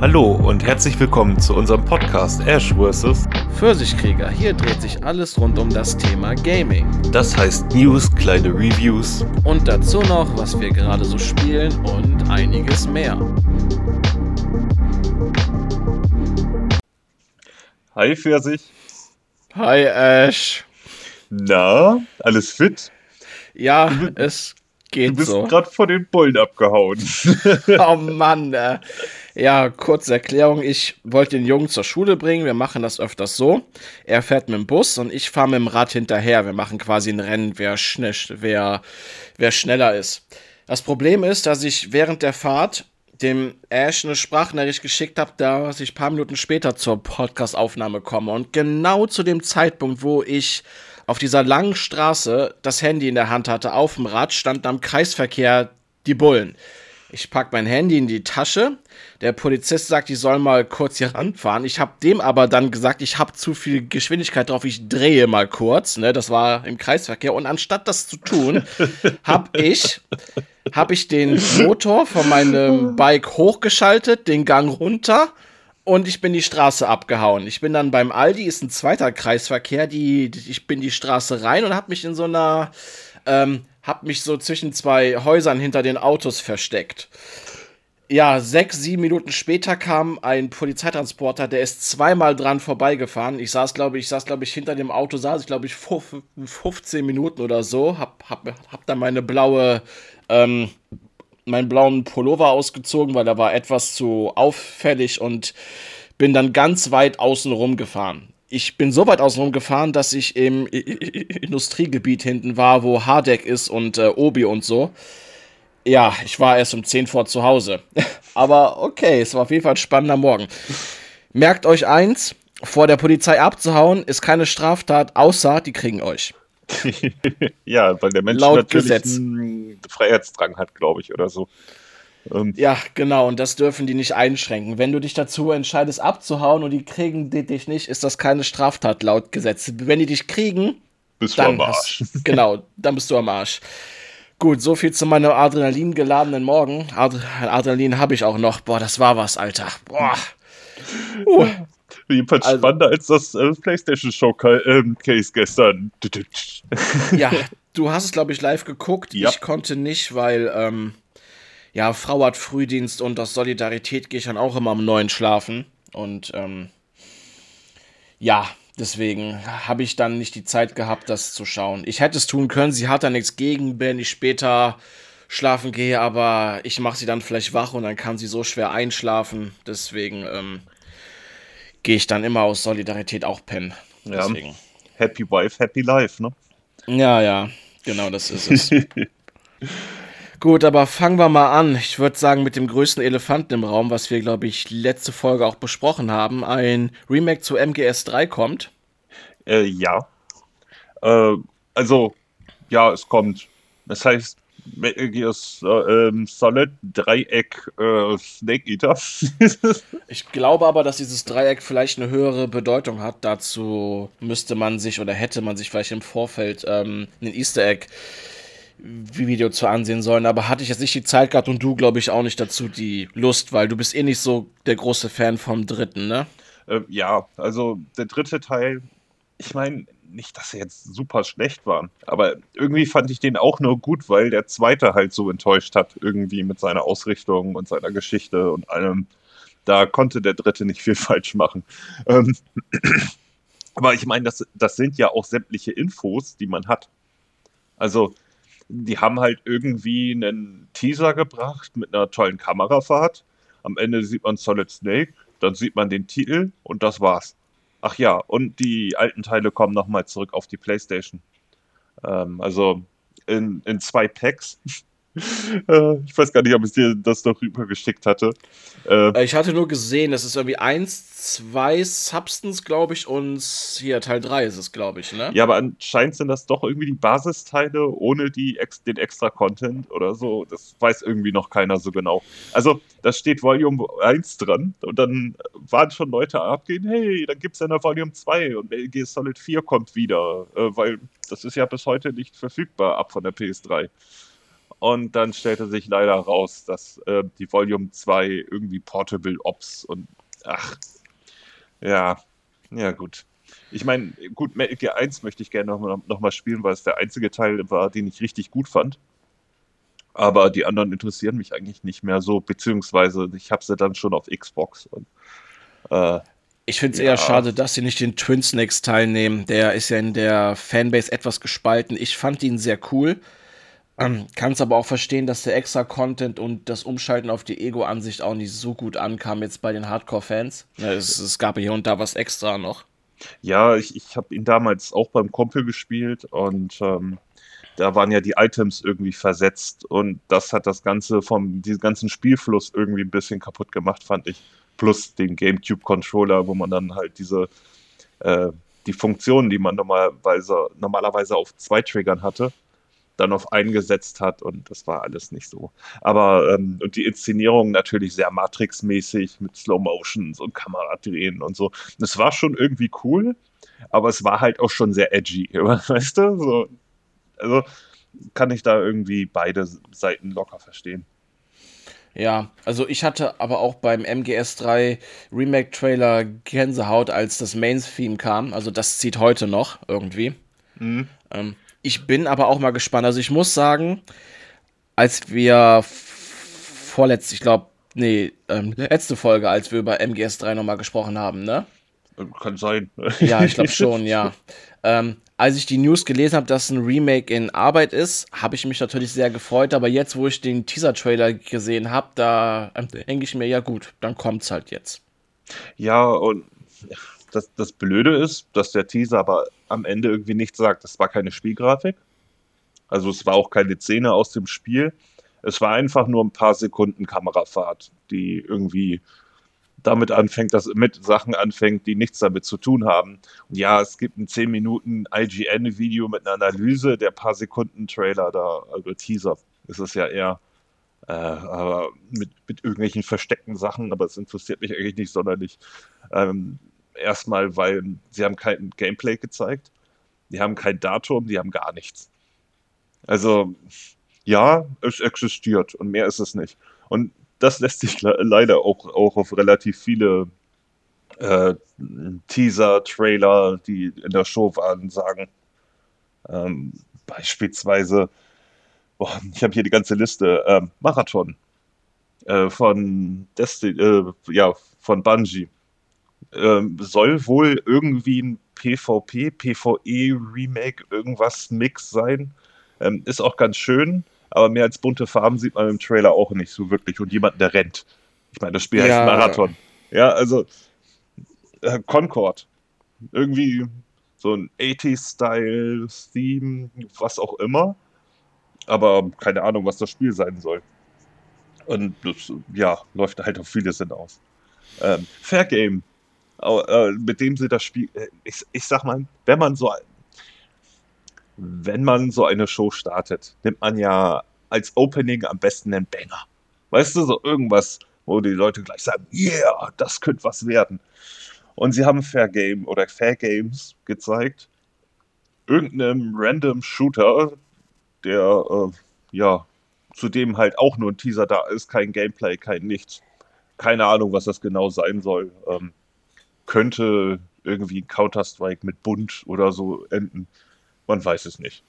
Hallo und herzlich willkommen zu unserem Podcast Ash vs. Pfirsichkrieger. Hier dreht sich alles rund um das Thema Gaming. Das heißt News, kleine Reviews Und dazu noch, was wir gerade so spielen und einiges mehr. Hi Pfirsich. Hi Ash. Na, alles fit? Ja, es Du geht bist so. gerade von den Bullen abgehauen. Oh Mann. Äh. Ja, kurze Erklärung. Ich wollte den Jungen zur Schule bringen. Wir machen das öfters so. Er fährt mit dem Bus und ich fahre mit dem Rad hinterher. Wir machen quasi ein Rennen, wer, schnell, wer, wer schneller ist. Das Problem ist, dass ich während der Fahrt dem Ash eine Sprachnachricht geschickt habe, dass ich ein paar Minuten später zur Podcastaufnahme komme. Und genau zu dem Zeitpunkt, wo ich auf dieser langen Straße das Handy in der Hand hatte, auf dem Rad, standen am Kreisverkehr die Bullen. Ich pack mein Handy in die Tasche. Der Polizist sagt, ich soll mal kurz hier ranfahren. Ich habe dem aber dann gesagt, ich habe zu viel Geschwindigkeit drauf, ich drehe mal kurz. Ne, das war im Kreisverkehr. Und anstatt das zu tun, habe ich, hab ich den Motor von meinem Bike hochgeschaltet, den Gang runter und ich bin die Straße abgehauen. Ich bin dann beim Aldi, ist ein zweiter Kreisverkehr, die, die- ich bin die Straße rein und habe mich in so einer, ähm, hab mich so zwischen zwei Häusern hinter den Autos versteckt. Ja, sechs, sieben Minuten später kam ein Polizeitransporter, der ist zweimal dran vorbeigefahren. Ich saß, glaube ich, saß, glaube ich, hinter dem Auto, saß ich, glaube ich, fuf- 15 Minuten oder so. Hab, hab, hab dann meine blaue, ähm, meinen blauen Pullover ausgezogen, weil er war etwas zu auffällig und bin dann ganz weit außen rum gefahren. Ich bin so weit außen rum gefahren, dass ich im Industriegebiet hinten war, wo Hardeck ist und äh, Obi und so. Ja, ich war erst um 10 vor zu Hause. Aber okay, es war auf jeden Fall ein spannender Morgen. Merkt euch eins, vor der Polizei abzuhauen ist keine Straftat, außer die kriegen euch. ja, weil der Mensch Laut natürlich Gesetz. einen Freiheitsdrang hat, glaube ich, oder so. Ähm, Ja, genau, und das dürfen die nicht einschränken. Wenn du dich dazu entscheidest, abzuhauen und die kriegen dich nicht, ist das keine Straftat laut Gesetz. Wenn die dich kriegen, bist du dann am Arsch. hast, genau, dann bist du am Arsch. Gut, so viel zu meinem Adrenalin geladenen Morgen. Ad Adrenalin habe ich auch noch. Boah, das war was, Alter. Boah. Uh. Jedenfalls Also- spannender als das äh, PlayStation Showcase ähm, Case gestern. Ja, du hast es, glaube ich, live geguckt. Ja. Ich konnte nicht, weil, ähm, ja, Frau hat Frühdienst und aus Solidarität gehe ich dann auch immer um neun schlafen. Und, ähm, ja, deswegen habe ich dann nicht die Zeit gehabt, das zu schauen. Ich hätte es tun können, sie hat da nichts gegen, wenn ich später schlafen gehe, aber ich mache sie dann vielleicht wach und dann kann sie so schwer einschlafen. Deswegen, ähm, gehe ich dann immer aus Solidarität auch pennen. Ja. Deswegen. Happy Wife, Happy Life, ne? Ja, ja, genau das ist es. Gut, aber fangen wir mal an. Ich würde sagen, mit dem größten Elefanten im Raum, was wir, glaube ich, letzte Folge auch besprochen haben. Ein Remake zu MGS3 kommt. Äh, ja. Äh, also, ja, es kommt. Das heißt, Metal Gear äh, ähm, Solid Dreieck äh, Snake Eater. Ich glaube aber, dass dieses Dreieck vielleicht eine höhere Bedeutung hat. Dazu müsste man sich oder hätte man sich vielleicht im Vorfeld ähm, ein Easter Egg Video zu ansehen sollen, aber hatte ich jetzt nicht die Zeit gehabt und du, glaube ich, auch nicht dazu die Lust, weil du bist eh nicht so der große Fan vom dritten, ne? äh, ja, also der dritte Teil, ich meine, nicht, dass er jetzt super schlecht war, aber irgendwie fand ich den auch nur gut, weil der zweite halt so enttäuscht hat, irgendwie mit seiner Ausrichtung und seiner Geschichte und allem. Da konnte der dritte nicht viel falsch machen. Ähm, aber ich meine, das, das sind ja auch sämtliche Infos, die man hat. Also, die haben halt irgendwie einen Teaser gebracht mit einer tollen Kamerafahrt. Am Ende sieht man Solid Snake, dann sieht man den Titel und das war's. Ach ja, und die alten Teile kommen nochmal zurück auf die PlayStation. Ähm, also in, in zwei Packs. äh, ich weiß gar nicht, ob ich dir das noch rübergeschickt hatte. Äh, Äh, Ich hatte nur gesehen, das ist irgendwie 1, 2 Substance, glaube ich, und hier Teil 3 ist es, glaube ich, ne? ja, aber anscheinend sind das doch irgendwie die Basisteile ohne die, den extra Content oder so. Das weiß irgendwie noch keiner so genau. Also, da steht Volume 1 dran und dann waren schon Leute abgehen, hey, dann gibt's ja noch Volume 2 und Metal Gear Solid 4 kommt wieder, äh, weil das ist ja bis heute nicht verfügbar ab von der PS3. Und dann stellte sich leider raus, dass äh, die Volume 2 irgendwie Portable Ops und ach, ja, ja gut. Ich meine, gut, Metal Gear 1 möchte ich gerne nochmal noch mal spielen, weil es der einzige Teil war, den ich richtig gut fand. Aber die anderen interessieren mich eigentlich nicht mehr so, beziehungsweise ich habe sie dann schon auf Xbox. Und, äh, ich finde es ja. eher schade, dass sie nicht den Twin Snakes teilnehmen. Der ist ja in der Fanbase etwas gespalten. Ich fand ihn sehr cool. Ähm, Kann es aber auch verstehen, dass der extra Content und das Umschalten auf die Ego-Ansicht auch nicht so gut ankam jetzt bei den Hardcore-Fans. Ja, es, es, gab hier und da was extra noch. Ja, ich, ich habe ihn damals auch beim Kumpel gespielt und ähm, da waren ja die Items irgendwie versetzt und das hat das Ganze vom, diesen ganzen Spielfluss irgendwie ein bisschen kaputt gemacht, fand ich. Plus den GameCube-Controller, wo man dann halt diese, äh, die Funktionen, die man normalerweise, normalerweise auf zwei Triggern hatte, dann auf eingesetzt hat und das war alles nicht so. Aber ähm, und die Inszenierung natürlich sehr Matrix-mäßig mit Slow Motions und Kameradrehen und so. Das war schon irgendwie cool, aber es war halt auch schon sehr edgy, weißt du? So, also kann ich da irgendwie beide Seiten locker verstehen. Ja, also ich hatte aber auch beim MGS3 Remake-Trailer Gänsehaut, als das Main-Theme kam. Also das zieht heute noch irgendwie. Mhm. Ähm, ich bin aber auch mal gespannt. Also ich muss sagen, als wir vorletzt, ich glaube, nee, ähm, letzte Folge, als wir über MGS3 nochmal gesprochen haben, ne? Kann sein. Ja, ich glaube schon, ja. Ähm, als ich die News gelesen habe, dass ein Remake in Arbeit ist, habe ich mich natürlich sehr gefreut. Aber jetzt, wo ich den Teaser-Trailer gesehen habe, da ähm, denke ich mir, ja gut, dann kommt's halt jetzt. Ja, und das, das Blöde ist, dass der Teaser aber am Ende irgendwie nichts sagt. Es war keine Spielgrafik. Also es war auch keine Szene aus dem Spiel. Es war einfach nur ein paar Sekunden Kamerafahrt, die irgendwie damit anfängt, dass mit Sachen anfängt, die nichts damit zu tun haben. Und ja, es gibt ein 10 Minuten IGN-Video mit einer Analyse, der paar Sekunden Trailer da, also Teaser ist es ja eher, äh, aber mit, mit irgendwelchen versteckten Sachen, aber es interessiert mich eigentlich nicht sonderlich. Ähm, erstmal, weil sie haben kein Gameplay gezeigt, die haben kein Datum, die haben gar nichts. Also ja, es existiert und mehr ist es nicht. Und das lässt sich le leider auch, auch auf relativ viele äh, Teaser, Trailer, die in der Show waren, sagen. Ähm, beispielsweise, boah, ich habe hier die ganze Liste, äh, Marathon äh, von Desti äh, ja, von Bungie ähm, soll wohl irgendwie ein PvP, PvE-Remake, irgendwas Mix sein. Ähm, ist auch ganz schön, aber mehr als bunte Farben sieht man im Trailer auch nicht so wirklich. Und jemand, der rennt. Ich meine, das Spiel ja. heißt Marathon. Ja, also äh, Concord. Irgendwie so ein 80s-Style-Theme, was auch immer. Aber keine Ahnung, was das Spiel sein soll. Und das, ja, läuft halt auf viele Sinn aus. Ähm, Fair Game mit dem sie das Spiel, äh, ich, ich sag mal, wenn man so, wenn man so eine Show startet, nimmt man ja als Opening am besten einen Banger. Weißt du, so irgendwas, wo die Leute gleich sagen, yeah, das könnte was werden. Und sie haben Fair Game oder Fair Games gezeigt. Irgendeinem random Shooter, der, äh, ja, zudem halt auch nur ein Teaser da ist, kein Gameplay, kein nichts. Keine Ahnung, was das genau sein soll. Ähm, könnte irgendwie Counter-Strike mit Bund oder so enden. Man weiß es nicht.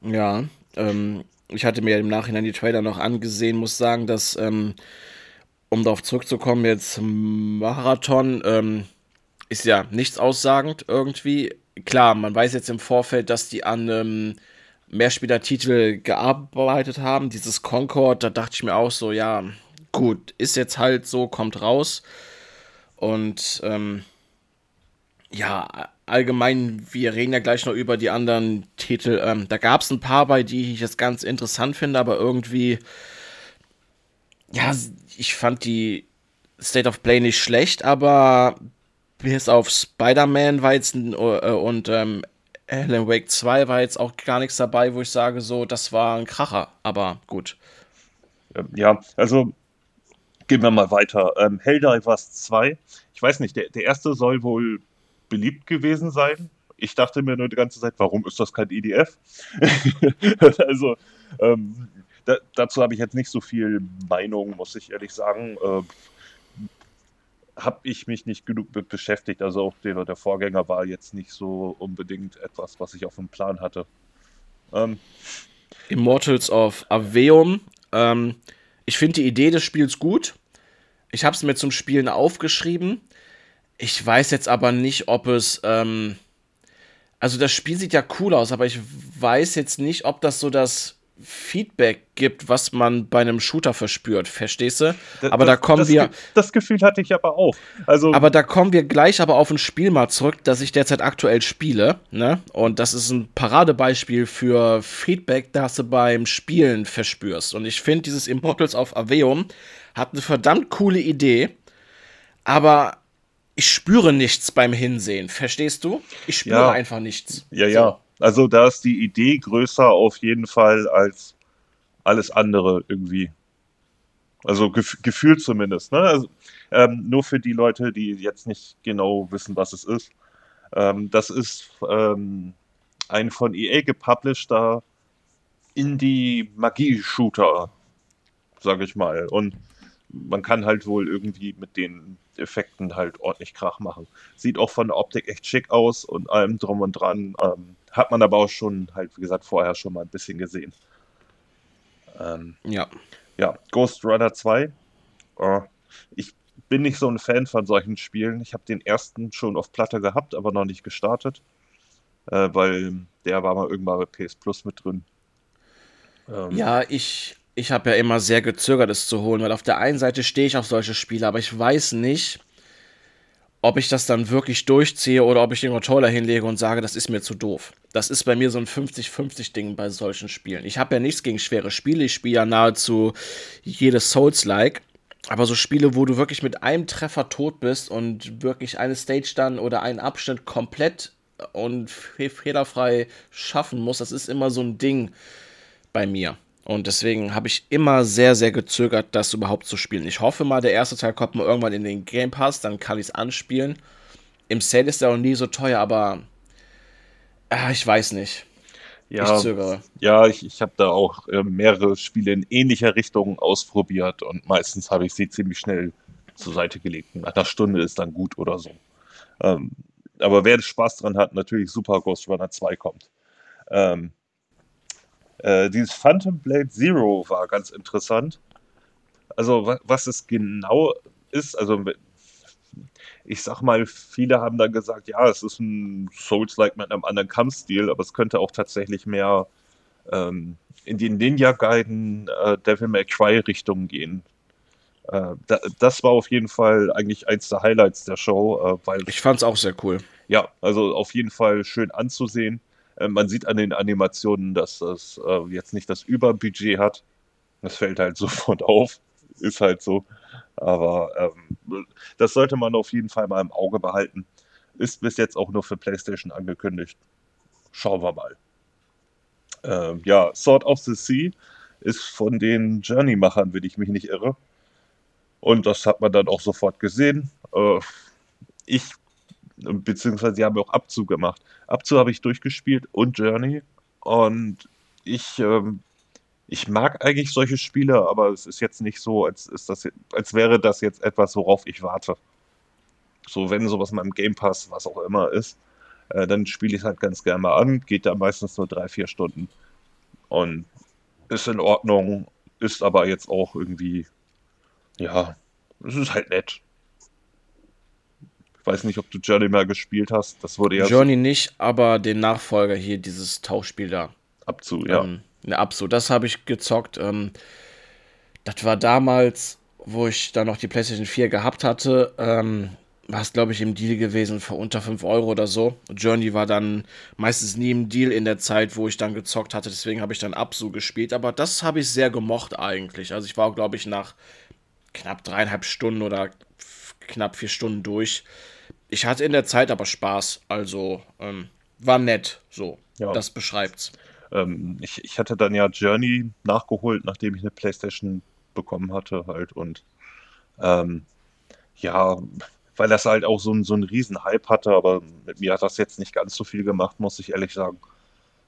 Ja, ähm, ich hatte mir im Nachhinein die Trailer noch angesehen, muss sagen, dass, ähm, um darauf zurückzukommen, jetzt Marathon ähm, ist ja nichts aussagend irgendwie. Klar, man weiß jetzt im Vorfeld, dass die an ähm, Mehrspieler-Titel gearbeitet haben. Dieses Concord, da dachte ich mir auch so, ja, gut, ist jetzt halt so, kommt raus. Und ähm, ja, allgemein, wir reden ja gleich noch über die anderen Titel. Ähm, da gab es ein paar bei, die ich jetzt ganz interessant finde, aber irgendwie, ja, ich fand die State of Play nicht schlecht, aber bis auf Spider-Man war jetzt äh, und ähm, Alan Wake 2 war jetzt auch gar nichts dabei, wo ich sage, so, das war ein Kracher, aber gut. Ja, also gehen wir mal weiter. Ähm, Helldivers 2, ich weiß nicht, der, der erste soll wohl beliebt gewesen sein. Ich dachte mir nur die ganze Zeit, warum ist das kein EDF? also, ähm, da, dazu habe ich jetzt nicht so viel Meinung, muss ich ehrlich sagen. Äh, habe ich mich nicht genug mit beschäftigt. Also auch der, der Vorgänger war jetzt nicht so unbedingt etwas, was ich auf dem Plan hatte. Ähm. Immortals of Aveum. Ähm, ich finde die Idee des Spiels gut. Ich habe es mir zum Spielen aufgeschrieben. Ich weiß jetzt aber nicht, ob es. Ähm, also das Spiel sieht ja cool aus, aber ich weiß jetzt nicht, ob das so das Feedback gibt, was man bei einem Shooter verspürt, verstehst du? Aber das, da kommen das, wir. Das Gefühl hatte ich aber auch. Also aber da kommen wir gleich aber auf ein Spiel mal zurück, das ich derzeit aktuell spiele. Ne? Und das ist ein Paradebeispiel für Feedback, das du beim Spielen verspürst. Und ich finde, dieses Immortals of Aveum hat eine verdammt coole Idee, aber ich spüre nichts beim Hinsehen. Verstehst du? Ich spüre ja. einfach nichts. Ja, ja. So. Also da ist die Idee größer auf jeden Fall als alles andere irgendwie. Also gef gefühlt zumindest. Ne? Also, ähm, nur für die Leute, die jetzt nicht genau wissen, was es ist. Ähm, das ist ähm, ein von EA gepublisheder Indie-Magie-Shooter, sage ich mal. Und man kann halt wohl irgendwie mit den Effekten halt ordentlich Krach machen. Sieht auch von der Optik echt schick aus und allem drum und dran. Ähm, hat man aber auch schon halt, wie gesagt, vorher schon mal ein bisschen gesehen. Ähm, ja. Ja, Ghost Runner 2. Äh, ich bin nicht so ein Fan von solchen Spielen. Ich habe den ersten schon auf Platte gehabt, aber noch nicht gestartet. Äh, weil der war mal irgendwann bei PS Plus mit drin. Ähm, ja, ich ich habe ja immer sehr gezögert, es zu holen, weil auf der einen Seite stehe ich auf solche Spiele, aber ich weiß nicht, ob ich das dann wirklich durchziehe oder ob ich den Controller hinlege und sage, das ist mir zu doof. Das ist bei mir so ein 50-50-Ding bei solchen Spielen. Ich habe ja nichts gegen schwere Spiele, ich spiele ja nahezu jedes Souls-like. Aber so Spiele, wo du wirklich mit einem Treffer tot bist und wirklich eine Stage dann oder einen Abschnitt komplett und fehlerfrei schaffen musst, das ist immer so ein Ding bei mir. Und deswegen habe ich immer sehr, sehr gezögert, das überhaupt zu spielen. Ich hoffe mal, der erste Teil kommt mal irgendwann in den Game Pass, dann kann ich es anspielen. Im Sale ist er auch nie so teuer, aber äh, ich weiß nicht. Ja, ich zögere. Ja, ich, ich habe da auch äh, mehrere Spiele in ähnlicher Richtung ausprobiert und meistens habe ich sie ziemlich schnell zur Seite gelegt. Nach einer Stunde ist dann gut oder so. Ähm, aber wer Spaß dran hat, natürlich super Ghost Runner 2 kommt. Ähm, äh, dieses Phantom Blade Zero war ganz interessant. Also, was, es genau ist, also ich sag mal, viele haben dann gesagt, ja, es ist ein Souls-like mit einem anderen Kampfstil, aber es könnte auch tatsächlich mehr ähm, in die Ninja-Gaiden äh, Devil May Cry-Richtung gehen. Äh, da, das war auf jeden Fall eigentlich eins der Highlights der Show, äh, weil. Ich fand's auch sehr cool. Ja, also auf jeden Fall schön anzusehen. Äh, man sieht an den Animationen, dass das äh, jetzt nicht das Überbudget hat. Das fällt halt sofort auf. Ist halt so. Aber ähm, das sollte man auf jeden Fall mal im Auge behalten. Ist bis jetzt auch nur für PlayStation angekündigt. Schauen wir mal. Ähm, ja, Sword of the Sea ist von den Journey-Machern, wenn ich mich nicht irre. Und das hat man dann auch sofort gesehen. Äh, ich beziehungsweise sie haben auch Abzug gemacht. Abzug habe ich durchgespielt und Journey und ich, ähm, ich mag eigentlich solche Spiele, aber es ist jetzt nicht so, als, ist das, als wäre das jetzt etwas, worauf ich warte. So, wenn sowas mal im Game Pass, was auch immer ist, äh, dann spiele ich es halt ganz gerne mal an, geht da meistens nur drei, vier Stunden und ist in Ordnung, ist aber jetzt auch irgendwie, ja, es ist halt nett. Ich weiß nicht, ob du Journey mal gespielt hast. Das wurde ja. Journey nicht, aber den Nachfolger hier, dieses Tauchspiel da. Abzu, ja. Ähm, ne, Abzu, das habe ich gezockt. Ähm, das war damals, wo ich da noch die PlayStation 4 gehabt hatte. Ähm, war es, glaube ich, im Deal gewesen für unter 5 Euro oder so. Journey war dann meistens nie im Deal in der Zeit, wo ich dann gezockt hatte. Deswegen habe ich dann Absu gespielt. Aber das habe ich sehr gemocht eigentlich. Also ich war, glaube ich, nach knapp dreieinhalb Stunden oder knapp vier Stunden durch. Ich hatte in der Zeit aber Spaß, also ähm, war nett, so. Ja. Das beschreibt's. Ähm, ich, ich hatte dann ja Journey nachgeholt, nachdem ich eine Playstation bekommen hatte, halt und ähm, ja, weil das halt auch so, ein, so einen riesen Hype hatte, aber mit mir hat das jetzt nicht ganz so viel gemacht, muss ich ehrlich sagen.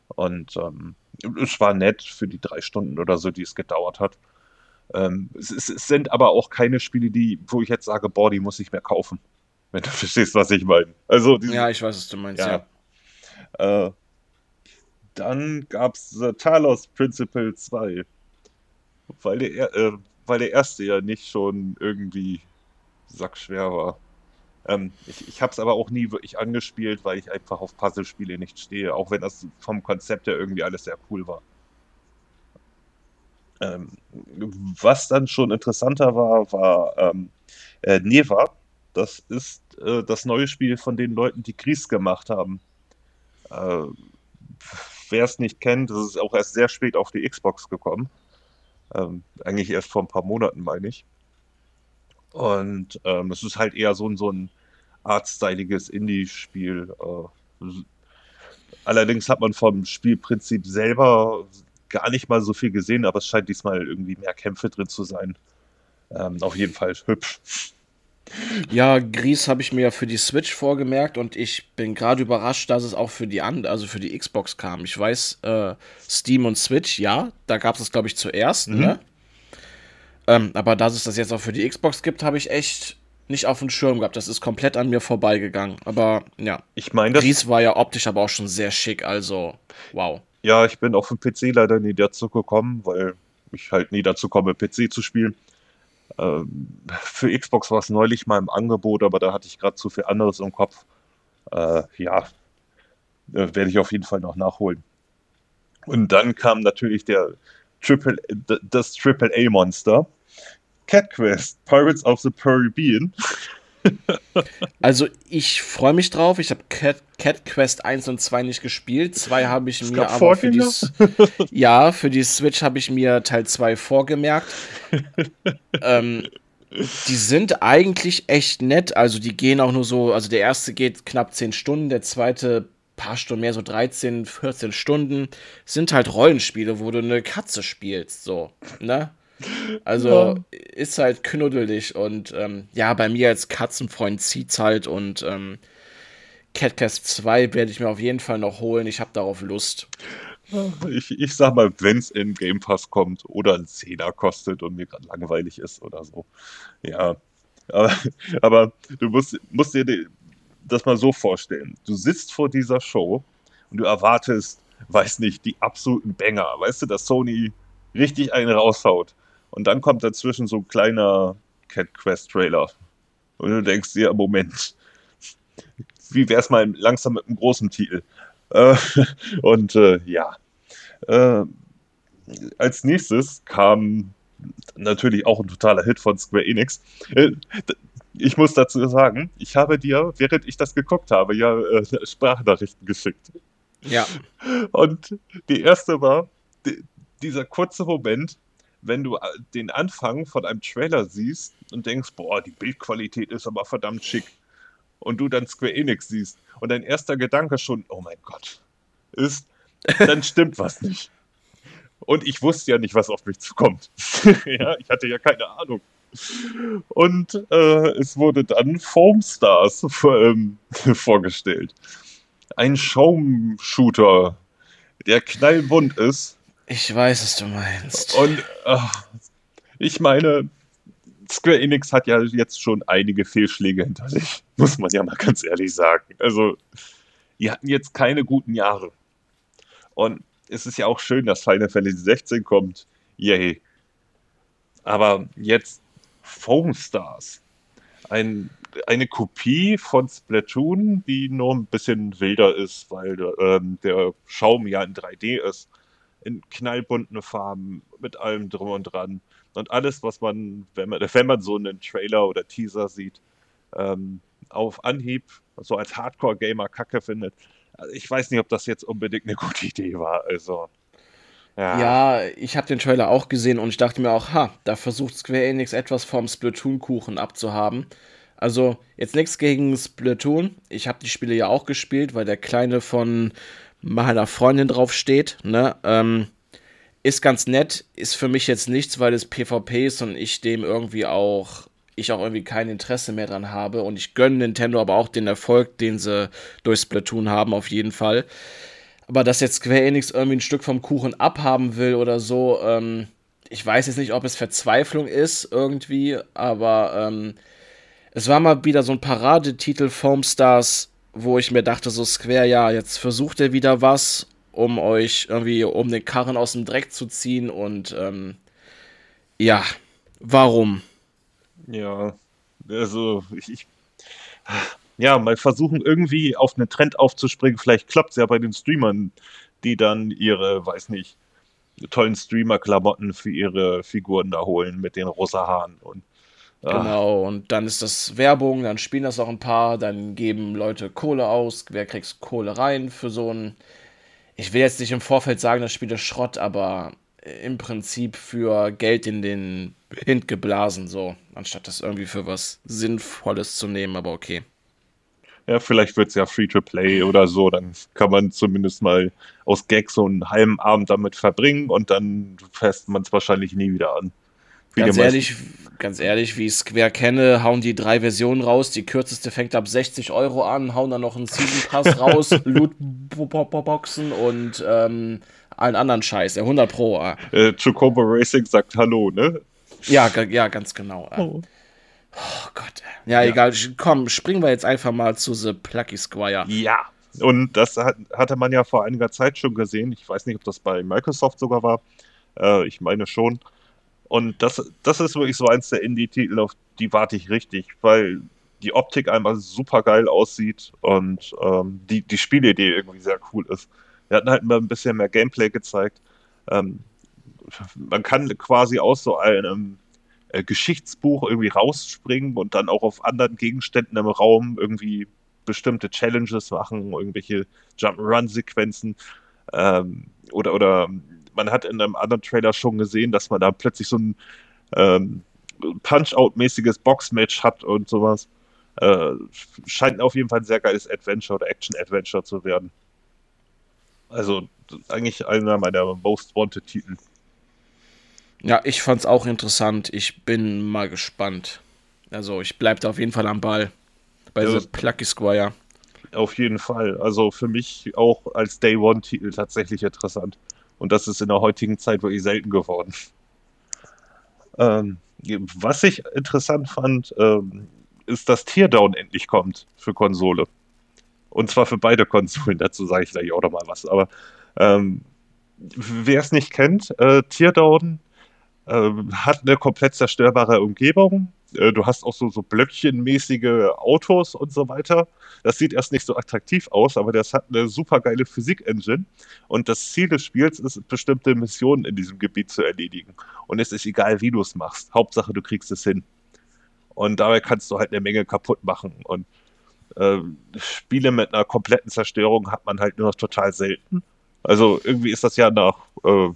Und ähm, es war nett für die drei Stunden oder so, die es gedauert hat. Ähm, es, es, es, sind aber auch keine Spiele, die, wo ich jetzt sage, boah, die muss ich mehr kaufen. Wenn du verstehst, was ich meine. Also diese, ja, ich weiß, was du meinst, ja. ja. Äh, dann gab es The Talos Principle 2. Weil der, äh, weil der erste ja nicht schon irgendwie sackschwer war. Ähm, ich ich habe es aber auch nie wirklich angespielt, weil ich einfach auf Puzzlespiele nicht stehe, auch wenn das vom Konzept her irgendwie alles sehr cool war. Ähm, was dann schon interessanter war, war ähm, äh, Neva. Das ist äh, das neue Spiel von den Leuten, die Gries gemacht haben. Äh, Wer es nicht kennt, das ist auch erst sehr spät auf die Xbox gekommen. Ähm, eigentlich erst vor ein paar Monaten, meine ich. Und ähm, es ist halt eher so ein, so ein artstyliges Indie-Spiel. Äh, allerdings hat man vom Spielprinzip selber gar nicht mal so viel gesehen, aber es scheint diesmal irgendwie mehr Kämpfe drin zu sein. Ähm, auf jeden Fall hübsch. Ja, Gries habe ich mir für die Switch vorgemerkt und ich bin gerade überrascht, dass es auch für die And also für die Xbox kam. Ich weiß, äh, Steam und Switch, ja, da gab es es, glaube ich, zuerst, mhm. ne? Ähm, aber dass es das jetzt auch für die Xbox gibt, habe ich echt nicht auf dem Schirm gehabt. Das ist komplett an mir vorbeigegangen. Aber ja. Ich meine, Gries war ja optisch aber auch schon sehr schick, also wow. Ja, ich bin auf dem PC leider nie dazu gekommen, weil ich halt nie dazu komme, PC zu spielen. Ähm, für Xbox war es neulich mal im Angebot, aber da hatte ich gerade zu viel anderes im Kopf. Äh, ja, äh, werde ich auf jeden Fall noch nachholen. Und dann kam natürlich der Triple, das Triple A Monster. Cat Quest, Pirates of the Caribbean. Also ich freue mich drauf. Ich habe Cat, Cat, Quest 1 und 2 nicht gespielt. 2 habe ich es mir aber für die, ja, für die Switch habe ich mir Teil 2 vorgemerkt. ähm, die sind eigentlich echt nett. Also die gehen auch nur so, also der erste geht knapp 10 Stunden, der zweite paar Stunden mehr, so 13, 14 Stunden. Sind halt Rollenspiele, wo du eine Katze spielst, so, ne? Also ja. ist halt knuddelig und ähm, ja, bei mir als Katzenfreund zieht's halt und ähm, Catcast 2 werde ich mir auf jeden Fall noch holen. Ich habe darauf Lust. Ich, ich sag mal, wenn es in Game Pass kommt oder ein Zehner kostet und mir gerade langweilig ist oder so. Ja. Aber, aber du musst, musst dir das mal so vorstellen. Du sitzt vor dieser Show und du erwartest, weiß nicht, die absoluten Banger. Weißt du, dass Sony richtig einen raushaut. Und dann kommt dazwischen so ein kleiner Cat Quest Trailer. Und du denkst dir, Moment, wie wäre es mal langsam mit einem großen Titel? Äh, und äh, ja. Äh, als nächstes kam natürlich auch ein totaler Hit von Square Enix. Äh, ich muss dazu sagen, ich habe dir, während ich das geguckt habe, ja äh, Sprachnachrichten geschickt. Ja. Und die erste war die, dieser kurze Moment, wenn du äh, den Anfang von einem Trailer siehst und denkst, boah, die Bildqualität ist aber verdammt schick. Und du dann Square Enix siehst und dein erster Gedanke schon, oh mein Gott, ist, dann stimmt was nicht. Und ich wusste ja nicht, was auf mich zukommt. ja, ich hatte ja keine Ahnung. Und äh, es wurde dann Foam Stars ähm, vorgestellt. Ein Schaumshooter, der knallbunt ist ich weiß, was du meinst. Und ach, ich meine, Square Enix hat ja jetzt schon einige Fehlschläge hinter sich, muss man ja mal ganz ehrlich sagen. Also, die hatten jetzt keine guten Jahre. Und es ist ja auch schön, dass Final Fantasy 16 kommt. Yay. Aber jetzt Foam Stars. Ein, eine Kopie von Splatoon, die nur ein bisschen wilder ist, weil ähm, der Schaum ja in 3D ist in knallbunten Farben, mit allem drum und dran. Und alles, was man, wenn man, wenn man so einen Trailer oder Teaser sieht, ähm, auf Anhieb so als Hardcore-Gamer Kacke findet. Also ich weiß nicht, ob das jetzt unbedingt eine gute Idee war. Also. Ja, ja ich habe den Trailer auch gesehen und ich dachte mir auch, ha, da versucht Square Enix etwas vom Splatoon-Kuchen abzuhaben. Also, jetzt nichts gegen Splatoon. Ich habe die Spiele ja auch gespielt, weil der Kleine von meiner Freundin drauf steht. Ne? Ähm, ist ganz nett, ist für mich jetzt nichts, weil es PvP ist und ich dem irgendwie auch, ich auch irgendwie kein Interesse mehr dran habe. Und ich gönne Nintendo aber auch den Erfolg, den sie durch Splatoon haben, auf jeden Fall. Aber dass jetzt Square Enix irgendwie ein Stück vom Kuchen abhaben will oder so, ähm, ich weiß jetzt nicht, ob es Verzweiflung ist irgendwie, aber ähm, es war mal wieder so ein Paradetitel Foam Stars, wo ich mir dachte, so Square, ja, jetzt versucht er wieder was, um euch irgendwie um den Karren aus dem Dreck zu ziehen und ähm, ja, warum? Ja, also ich, ich ja, mal versuchen irgendwie auf einen Trend aufzuspringen. Vielleicht klappt es ja bei den Streamern, die dann ihre, weiß nicht, tollen Streamer-Klamotten für ihre Figuren da holen mit den rosa Haaren und ah. Genau, und dann ist das Werbung, dann spielen das auch ein paar, dann geben Leute Kohle aus, wer kriegt Kohle rein für so ein. Ich will jetzt nicht im Vorfeld sagen, das Spiel ist Schrott, aber im Prinzip für Geld in den Wind geblasen, so, anstatt das irgendwie für was Sinnvolles zu nehmen, aber okay ja, vielleicht wird es ja Free-to-Play oder so, dann kann man zumindest mal aus Gag so einen halben Abend damit verbringen und dann fässt man es wahrscheinlich nie wieder an. Ganz ehrlich, ganz ehrlich, wie ich Square kenne, hauen die drei Versionen raus. Die kürzeste fängt ab 60 Euro an, hauen dann noch einen Season Pass raus, Loot-Boxen und ähm, allen anderen Scheiß. Der 100 Pro. Äh, Chocobo Racing sagt Hallo, ne? Ja, ja, ganz genau. Oh. Oh Gott. Ja, ja, egal. Komm, springen wir jetzt einfach mal zu The Plucky Squire. Ja. Und das hat, hatte man ja vor einiger Zeit schon gesehen. Ich weiß nicht, ob das bei Microsoft sogar war. Äh, ich meine schon. Und das, das ist wirklich so eins der Indie-Titel, auf die warte ich richtig, weil die Optik einmal super geil aussieht und ähm, die, die Spielidee irgendwie sehr cool ist. Wir hatten halt mal ein bisschen mehr Gameplay gezeigt. Ähm, man kann quasi aus so einem äh, Geschichtsbuch irgendwie rausspringen und dann auch auf anderen Gegenständen im Raum irgendwie bestimmte Challenges machen, irgendwelche Jump-Run-Sequenzen. Ähm, oder, oder man hat in einem anderen Trailer schon gesehen, dass man da plötzlich so ein ähm, Punch-Out-mäßiges Box-Match hat und sowas. Äh, scheint auf jeden Fall ein sehr geiles Adventure oder Action-Adventure zu werden. Also eigentlich einer meiner Most Wanted-Titel. Ja, ich fand's auch interessant. Ich bin mal gespannt. Also, ich bleibe da auf jeden Fall am Ball. Bei ja, The Plucky Squire. Auf jeden Fall. Also für mich auch als Day One-Titel tatsächlich interessant. Und das ist in der heutigen Zeit wirklich selten geworden. Ähm, was ich interessant fand, ähm, ist, dass Teardown endlich kommt für Konsole. Und zwar für beide Konsolen. Dazu sage ich gleich auch noch mal was. Aber ähm, wer es nicht kennt, äh, Teardown ähm, hat eine komplett zerstörbare Umgebung. Äh, du hast auch so, so blöckchenmäßige Autos und so weiter. Das sieht erst nicht so attraktiv aus, aber das hat eine super geile Physik-Engine. Und das Ziel des Spiels ist, bestimmte Missionen in diesem Gebiet zu erledigen. Und es ist egal, wie du es machst. Hauptsache, du kriegst es hin. Und dabei kannst du halt eine Menge kaputt machen. Und äh, Spiele mit einer kompletten Zerstörung hat man halt nur noch total selten. Also irgendwie ist das ja nach äh,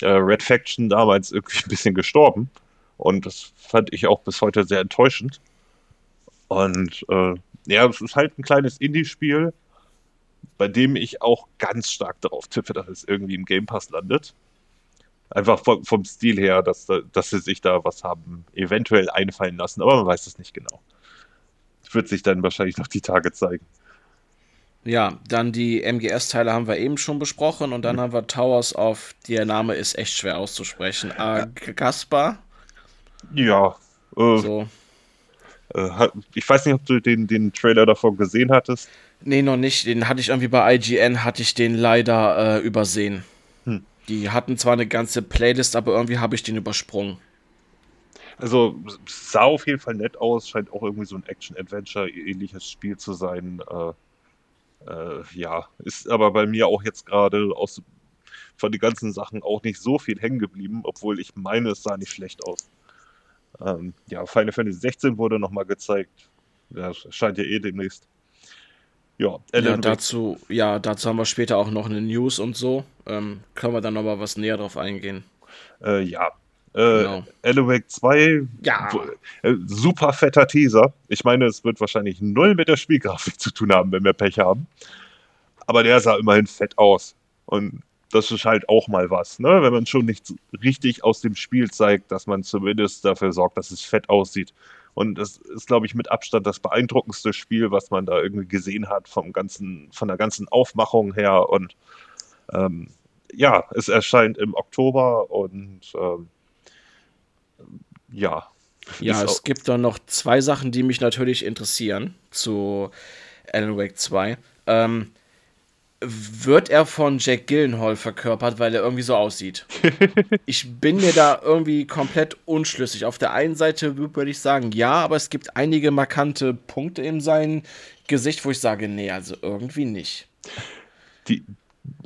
äh, Red Faction damals irgendwie ein bisschen gestorben. Und das fand ich auch bis heute sehr enttäuschend. Und äh, ja, es ist halt ein kleines Indie-Spiel, bei dem ich auch ganz stark darauf tippe, dass es irgendwie im Game Pass landet. Einfach vom, vom Stil her, dass, dass sie sich da was haben eventuell einfallen lassen, aber man weiß es nicht genau. Wird sich dann wahrscheinlich noch die Tage zeigen. Ja, dann die MGS-Teile haben wir eben schon besprochen und dann haben wir Towers of, der Name ist echt schwer auszusprechen. Agaspar? Ja. Äh, so. Äh, ich weiß nicht, ob du den, den Trailer davon gesehen hattest. Nee, noch nicht. Den hatte ich irgendwie bei IGN, hatte ich den leider äh, übersehen. Hm. Die hatten zwar eine ganze Playlist, aber irgendwie habe ich den übersprungen. Also sah auf jeden Fall nett aus, scheint auch irgendwie so ein Action-Adventure-ähnliches Spiel zu sein. Äh, äh, ja, ist aber bei mir auch jetzt gerade aus von den ganzen Sachen auch nicht so viel hängen geblieben, obwohl ich meine, es sah nicht schlecht aus. Ähm, ja, Final Fantasy 16 wurde nochmal gezeigt. Das scheint ja eh demnächst. Ja, ja, dazu, ja, dazu haben wir später auch noch eine News und so. Ähm, können wir dann nochmal was näher drauf eingehen. Äh, ja, äh, genau. Alan Wake 2, ja. Äh, super fetter Teaser. Ich meine, es wird wahrscheinlich null mit der Spielgrafik zu tun haben, wenn wir Pech haben. Aber der sah immerhin fett aus. Und das ist halt auch mal was, ne? Wenn man schon nicht richtig aus dem Spiel zeigt, dass man zumindest dafür sorgt, dass es fett aussieht. Und es ist, glaube ich, mit Abstand das beeindruckendste Spiel, was man da irgendwie gesehen hat, vom ganzen, von der ganzen Aufmachung her. Und ähm, ja, es erscheint im Oktober und ähm, ja. Ja, es gibt dann noch zwei Sachen, die mich natürlich interessieren zu Alan Wake 2. Ähm, wird er von Jack Gillenhall verkörpert, weil er irgendwie so aussieht. ich bin mir da irgendwie komplett unschlüssig. Auf der einen Seite würde ich sagen, ja, aber es gibt einige markante Punkte in seinem Gesicht, wo ich sage, nee, also irgendwie nicht. Die,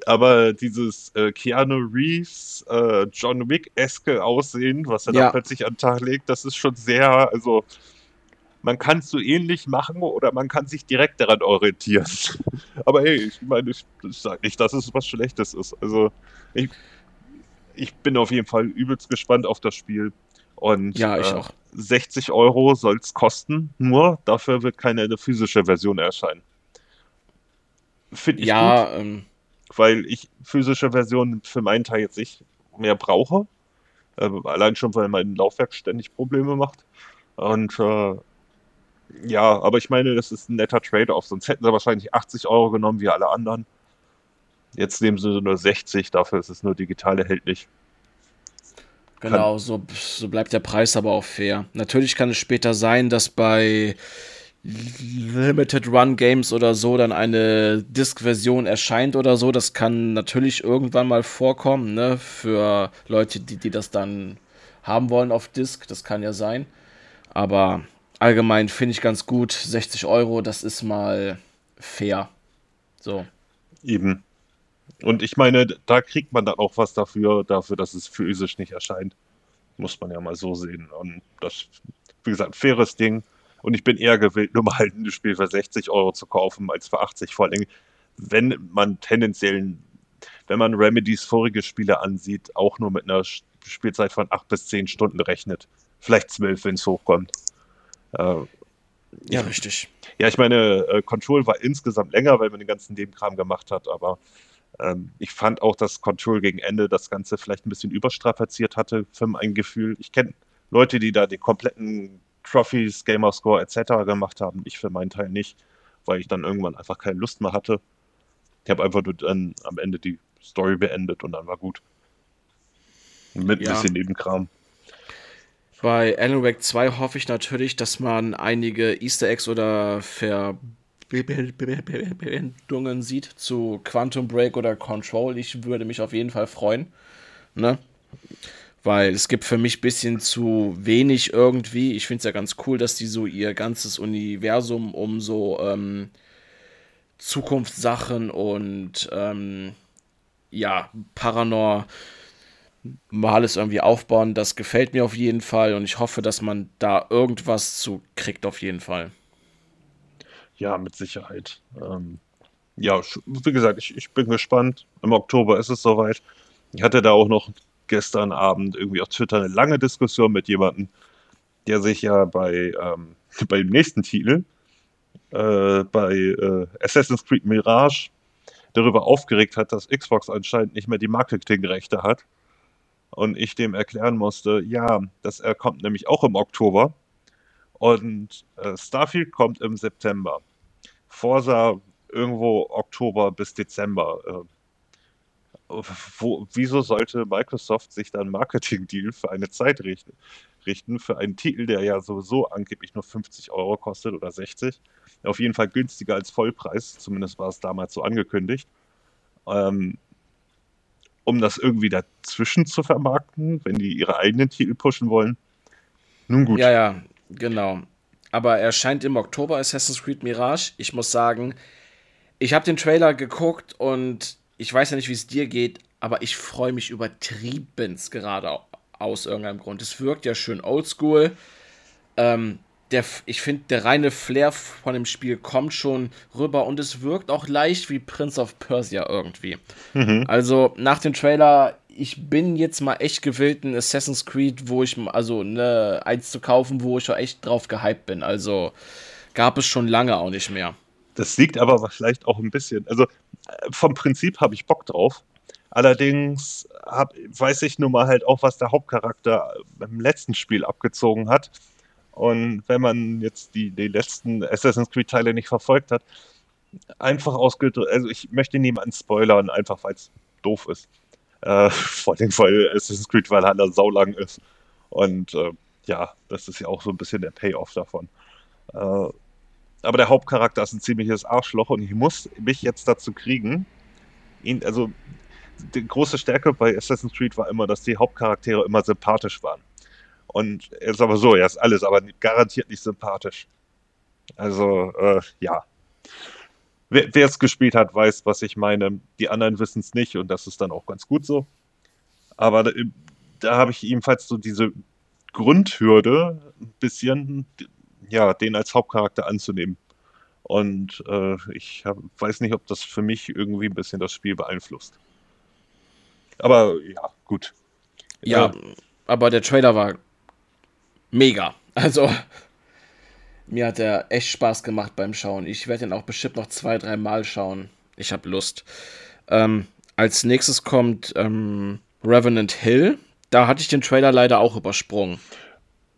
aber dieses äh, Keanu Reeves, äh, John Wick-eske Aussehen, was er ja. da plötzlich an den Tag legt, das ist schon sehr, also man kann es so ähnlich machen oder man kann sich direkt daran orientieren. Aber hey, ich meine, ich, ich sage nicht, dass es was Schlechtes ist. Also ich, ich bin auf jeden Fall übelst gespannt auf das Spiel. Und ja, ich äh, auch. 60 Euro soll es kosten, nur dafür wird keine physische Version erscheinen. Finde ich ja, gut, ähm, weil ich physische Versionen für meinen Teil jetzt nicht mehr brauche. Äh, allein schon, weil mein Laufwerk ständig Probleme macht. Und äh, ja, aber ich meine, das ist ein netter Trade-off. Sonst hätten sie wahrscheinlich 80 Euro genommen wie alle anderen. Jetzt nehmen sie nur 60, dafür ist es nur digital erhältlich. Genau, so, so bleibt der Preis aber auch fair. Natürlich kann es später sein, dass bei Limited Run Games oder so dann eine Disk-Version erscheint oder so. Das kann natürlich irgendwann mal vorkommen, ne? Für Leute, die, die das dann haben wollen auf Disk. Das kann ja sein. Aber allgemein finde ich ganz gut. 60 Euro, das ist mal fair. So. Eben. Und ich meine, da kriegt man dann auch was dafür, dafür, dass es physisch nicht erscheint. Muss man ja mal so sehen. Und das, wie gesagt, faires Ding. Und ich bin eher gewillt, nur mal ein Spiel für 60 Euro zu kaufen, als für 80. Vor allem, wenn man tendenziell, wenn man Remedies vorige Spiele ansieht, auch nur mit einer Spielzeit von 8 bis 10 Stunden rechnet. Vielleicht 12, wenn es hochkommt. Äh, ja, richtig. Ja, ich meine, äh, Control war insgesamt länger, weil man den ganzen Nebenkram gemacht hat, aber ähm, ich fand auch, dass Control gegen Ende das Ganze vielleicht ein bisschen überstrapaziert hatte, für mein Gefühl. Ich kenne Leute, die da den kompletten Trophies, Gamerscore etc. gemacht haben. Ich für meinen Teil nicht, weil ich dann irgendwann einfach keine Lust mehr hatte. Ich habe einfach nur dann am Ende die Story beendet und dann war gut. Mit ein ja. bisschen Nebenkram. Bei Alan Wake 2 hoffe ich natürlich, dass man einige Easter Eggs oder Verbindungen sieht zu Quantum Break oder Control. Ich würde mich auf jeden Fall freuen. Ne? Weil es gibt für mich ein bisschen zu wenig irgendwie. Ich finde es ja ganz cool, dass die so ihr ganzes Universum um so ähm, Zukunftssachen und ähm, ja, Paranor mal alles irgendwie aufbauen. Das gefällt mir auf jeden Fall und ich hoffe, dass man da irgendwas zu kriegt, auf jeden Fall. Ja, mit Sicherheit. Ähm, ja, wie gesagt, ich, ich bin gespannt. Im Oktober ist es soweit. Ich hatte da auch noch gestern Abend irgendwie auf Twitter eine lange Diskussion mit jemandem, der sich ja bei, ähm, bei dem nächsten Titel, äh, bei äh, Assassin's Creed Mirage, darüber aufgeregt hat, dass Xbox anscheinend nicht mehr die Marketingrechte hat und ich dem erklären musste, ja, das er kommt nämlich auch im Oktober und äh, Starfield kommt im September. Forza irgendwo Oktober bis Dezember. Äh, wo, wieso sollte Microsoft sich dann Marketing-Deal für eine Zeit richten, richten, für einen Titel, der ja sowieso angeblich nur 50 Euro kostet oder 60? Auf jeden Fall günstiger als Vollpreis, zumindest war es damals so angekündigt. Ähm, um das irgendwie dazwischen zu vermarkten, wenn die ihre eigenen Titel pushen wollen. Nun gut. Ja, ja, genau. Aber er erscheint im Oktober Assassin's Creed Mirage. Ich muss sagen, ich habe den Trailer geguckt und ich weiß ja nicht, wie es dir geht, aber ich freue mich übertrieben gerade aus irgendeinem Grund. Es wirkt ja schön oldschool. Ähm, der, ich finde, der reine Flair von dem Spiel kommt schon rüber und es wirkt auch leicht wie Prince of Persia irgendwie. Mhm. Also nach dem Trailer, ich bin jetzt mal echt gewillt, ein Assassin's Creed, wo ich, also ne, eins zu kaufen, wo ich auch echt drauf gehypt bin. Also gab es schon lange auch nicht mehr. Das liegt aber vielleicht auch ein bisschen, also vom Prinzip habe ich Bock drauf. Allerdings hab, weiß ich nun mal halt auch, was der Hauptcharakter beim letzten Spiel abgezogen hat. Und wenn man jetzt die, die letzten Assassin's Creed-Teile nicht verfolgt hat, einfach ausgedrückt, also ich möchte niemanden spoilern, einfach weil es doof ist. Äh, vor allem, weil Assassin's Creed Valhalla saulang ist. Und äh, ja, das ist ja auch so ein bisschen der Payoff davon. Äh, aber der Hauptcharakter ist ein ziemliches Arschloch und ich muss mich jetzt dazu kriegen, ihn, also die große Stärke bei Assassin's Creed war immer, dass die Hauptcharaktere immer sympathisch waren. Und er ist aber so, er ist alles, aber garantiert nicht sympathisch. Also, äh, ja. Wer es gespielt hat, weiß, was ich meine. Die anderen wissen es nicht und das ist dann auch ganz gut so. Aber da, da habe ich ebenfalls so diese Grundhürde, ein bisschen, ja, den als Hauptcharakter anzunehmen. Und äh, ich hab, weiß nicht, ob das für mich irgendwie ein bisschen das Spiel beeinflusst. Aber ja, gut. Ja, äh, aber der Trailer war mega. Also, mir hat er echt Spaß gemacht beim Schauen. Ich werde ihn auch bestimmt noch zwei, drei Mal schauen. Ich habe Lust. Ähm, als nächstes kommt ähm, Revenant Hill. Da hatte ich den Trailer leider auch übersprungen.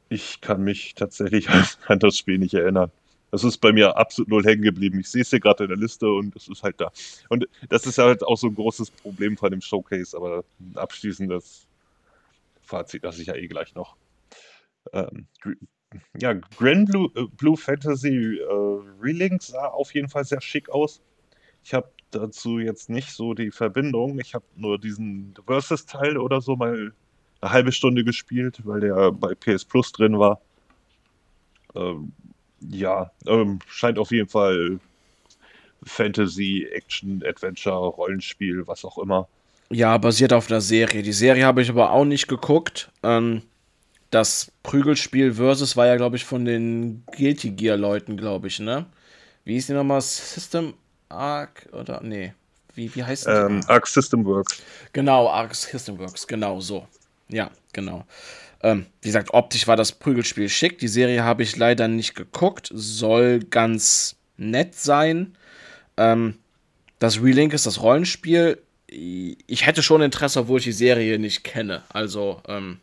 Ich kann mich tatsächlich an das Spiel nicht erinnern. Das ist bei mir absolut null hängen geblieben. Ich sehe es hier gerade in der Liste und es ist halt da. Und das ist halt auch so ein großes Problem von dem Showcase, aber ein abschließendes Fazit, das ich ja eh gleich noch. Ähm, ja, Grand Blue, äh, Blue Fantasy äh, Relink sah auf jeden Fall sehr schick aus. Ich habe dazu jetzt nicht so die Verbindung. Ich habe nur diesen Versus-Teil oder so mal eine halbe Stunde gespielt, weil der bei PS Plus drin war. Ähm, ja, ähm, scheint auf jeden Fall Fantasy, Action, Adventure, Rollenspiel, was auch immer. Ja, basiert auf der Serie. Die Serie habe ich aber auch nicht geguckt. Ähm, das Prügelspiel Versus war ja, glaube ich, von den Guilty Gear Leuten, glaube ich, ne? Wie hieß die nochmal? System Arc oder? Nee. Wie, wie heißt ähm, Arc System Works. Genau, Arc System Works, genau so. Ja, genau. Ähm, wie gesagt, optisch war das Prügelspiel schick. Die Serie habe ich leider nicht geguckt. Soll ganz nett sein. Ähm, das Relink ist das Rollenspiel. Ich hätte schon Interesse, obwohl ich die Serie nicht kenne. Also, ähm,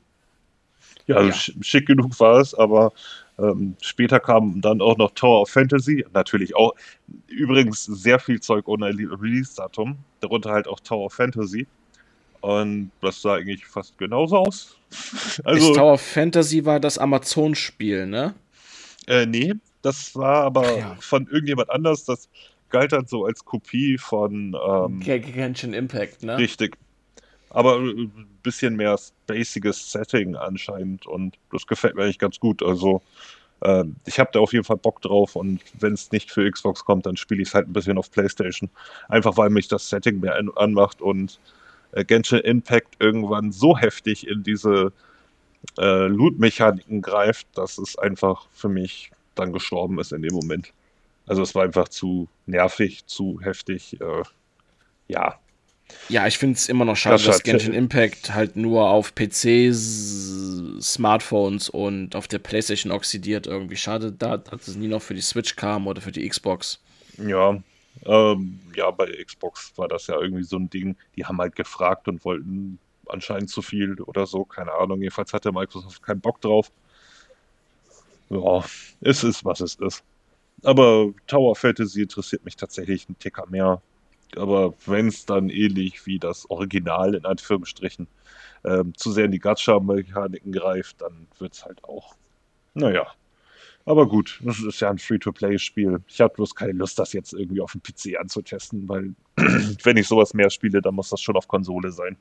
ja, also ja. schick genug war es, aber ähm, später kam dann auch noch Tower of Fantasy. Natürlich auch, übrigens sehr viel Zeug ohne Release-Datum. Darunter halt auch Tower of Fantasy. Und das sah eigentlich fast genauso aus. also, Ist Tower of Fantasy war das Amazon-Spiel, ne? Äh, nee, das war aber ja. von irgendjemand anders. Das galt dann so als Kopie von ähm, Genshin Impact, ne? Richtig. Aber ein äh, bisschen mehr spaciges Setting anscheinend und das gefällt mir eigentlich ganz gut. Also äh, ich habe da auf jeden Fall Bock drauf und wenn es nicht für Xbox kommt, dann spiele ich es halt ein bisschen auf PlayStation. Einfach weil mich das Setting mehr an anmacht und äh, Genshin Impact irgendwann so heftig in diese äh, Loot-Mechaniken greift, dass es einfach für mich dann gestorben ist in dem Moment. Also es war einfach zu nervig, zu heftig. Äh, ja. Ja, ich finde es immer noch schade, das dass Genshin Impact halt nur auf PCs, Smartphones und auf der PlayStation oxidiert. Irgendwie schade, da, dass es nie noch für die Switch kam oder für die Xbox. Ja, ähm, ja, bei Xbox war das ja irgendwie so ein Ding. Die haben halt gefragt und wollten anscheinend zu viel oder so, keine Ahnung. Jedenfalls hatte Microsoft keinen Bock drauf. Ja, es ist, was es ist. Aber Tower Fantasy interessiert mich tatsächlich einen Ticker mehr. Aber wenn es dann ähnlich wie das Original in Anführungsstrichen ähm, zu sehr in die Gacha-Mechaniken greift, dann wird es halt auch, naja, aber gut, das ist ja ein Free-to-Play-Spiel. Ich habe bloß keine Lust, das jetzt irgendwie auf dem PC anzutesten, weil wenn ich sowas mehr spiele, dann muss das schon auf Konsole sein.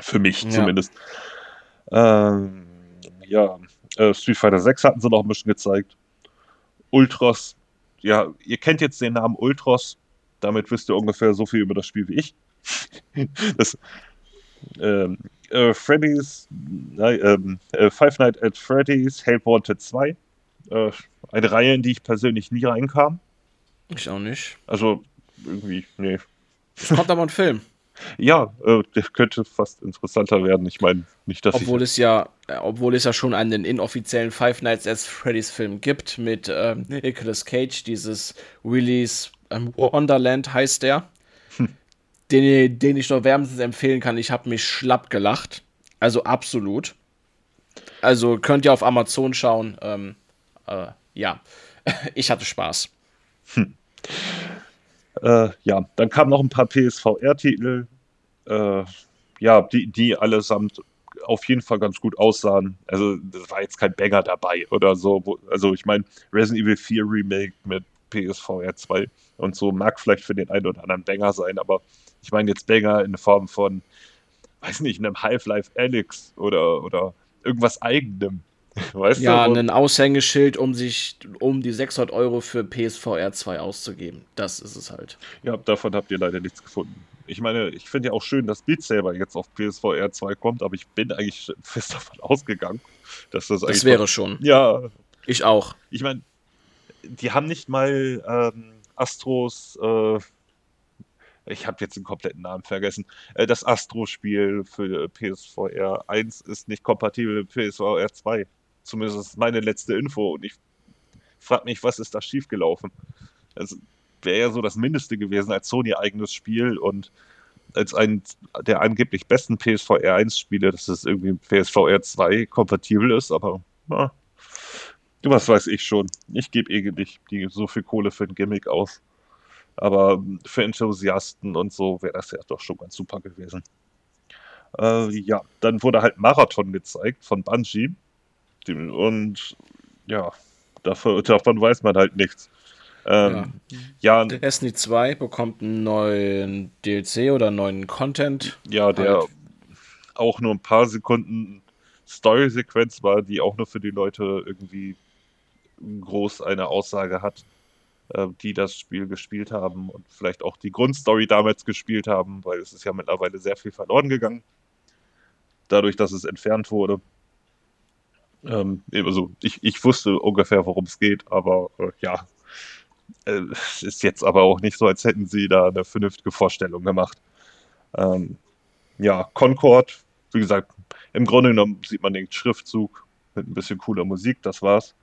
Für mich ja. zumindest. Ähm, ja, äh, Street Fighter 6 hatten sie noch ein bisschen gezeigt. Ultros, ja, ihr kennt jetzt den Namen Ultros, damit wisst ihr ungefähr so viel über das Spiel wie ich. das, ähm, äh, Freddy's, äh, äh, Five Nights at Freddy's Hell Wanted 2 äh, eine Reihe, in die ich persönlich nie reinkam. Ich auch nicht. Also, irgendwie, nee. Es kommt aber ein Film. Ja, äh, der könnte fast interessanter werden. Ich meine, nicht, dass obwohl es ja, äh, obwohl es ja schon einen inoffiziellen Five Nights at Freddy's Film gibt mit ähm, Nicolas Cage, dieses Willy's ähm, Wonderland heißt der, hm. den, den ich nur wärmstens empfehlen kann. Ich habe mich schlapp gelacht, also absolut. Also könnt ihr auf Amazon schauen. Ähm, äh, ja, ich hatte Spaß. Hm. Äh, ja, dann kamen noch ein paar PSVR-Titel, äh, ja, die, die allesamt auf jeden Fall ganz gut aussahen. Also, das war jetzt kein Banger dabei oder so. Also, ich meine, Resident Evil 4 Remake mit PSVR 2 und so mag vielleicht für den einen oder anderen Banger sein, aber ich meine jetzt Banger in Form von, weiß nicht, einem Half-Life Alex oder, oder irgendwas eigenem. Weißt ja, du? ein Aushängeschild, um sich um die 600 Euro für PSVR 2 auszugeben. Das ist es halt. Ja, davon habt ihr leider nichts gefunden. Ich meine, ich finde ja auch schön, dass Beat Saber jetzt auf PSVR 2 kommt, aber ich bin eigentlich fest davon ausgegangen, dass das eigentlich. Das wäre schon. Ja. Ich auch. Ich meine, die haben nicht mal ähm, Astros. Äh, ich habe jetzt den kompletten Namen vergessen. Äh, das Astro-Spiel für PSVR 1 ist nicht kompatibel mit PSVR 2. Zumindest ist meine letzte Info und ich frage mich, was ist da schiefgelaufen? Das wäre ja so das Mindeste gewesen als Sony-eigenes Spiel und als ein der angeblich besten PSVR 1 Spiele, dass es irgendwie PSVR 2 kompatibel ist, aber na, was weiß ich schon. Ich gebe eh nicht die, so viel Kohle für ein Gimmick aus. Aber für Enthusiasten und so wäre das ja doch schon ganz super gewesen. Äh, ja, dann wurde halt Marathon gezeigt von Bungie. Und ja, dafür, davon weiß man halt nichts. Ähm, ja. ja. Destiny 2 bekommt einen neuen DLC oder einen neuen Content. Ja, der halt. auch nur ein paar Sekunden Story-Sequenz war, die auch nur für die Leute irgendwie groß eine Aussage hat, äh, die das Spiel gespielt haben und vielleicht auch die Grundstory damals gespielt haben, weil es ist ja mittlerweile sehr viel verloren gegangen. Dadurch, dass es entfernt wurde. Ähm, also ich, ich wusste ungefähr, worum es geht, aber äh, ja, äh, es ist jetzt aber auch nicht so, als hätten sie da eine vernünftige Vorstellung gemacht. Ähm, ja, Concord, wie gesagt, im Grunde genommen sieht man den Schriftzug mit ein bisschen cooler Musik, das war's.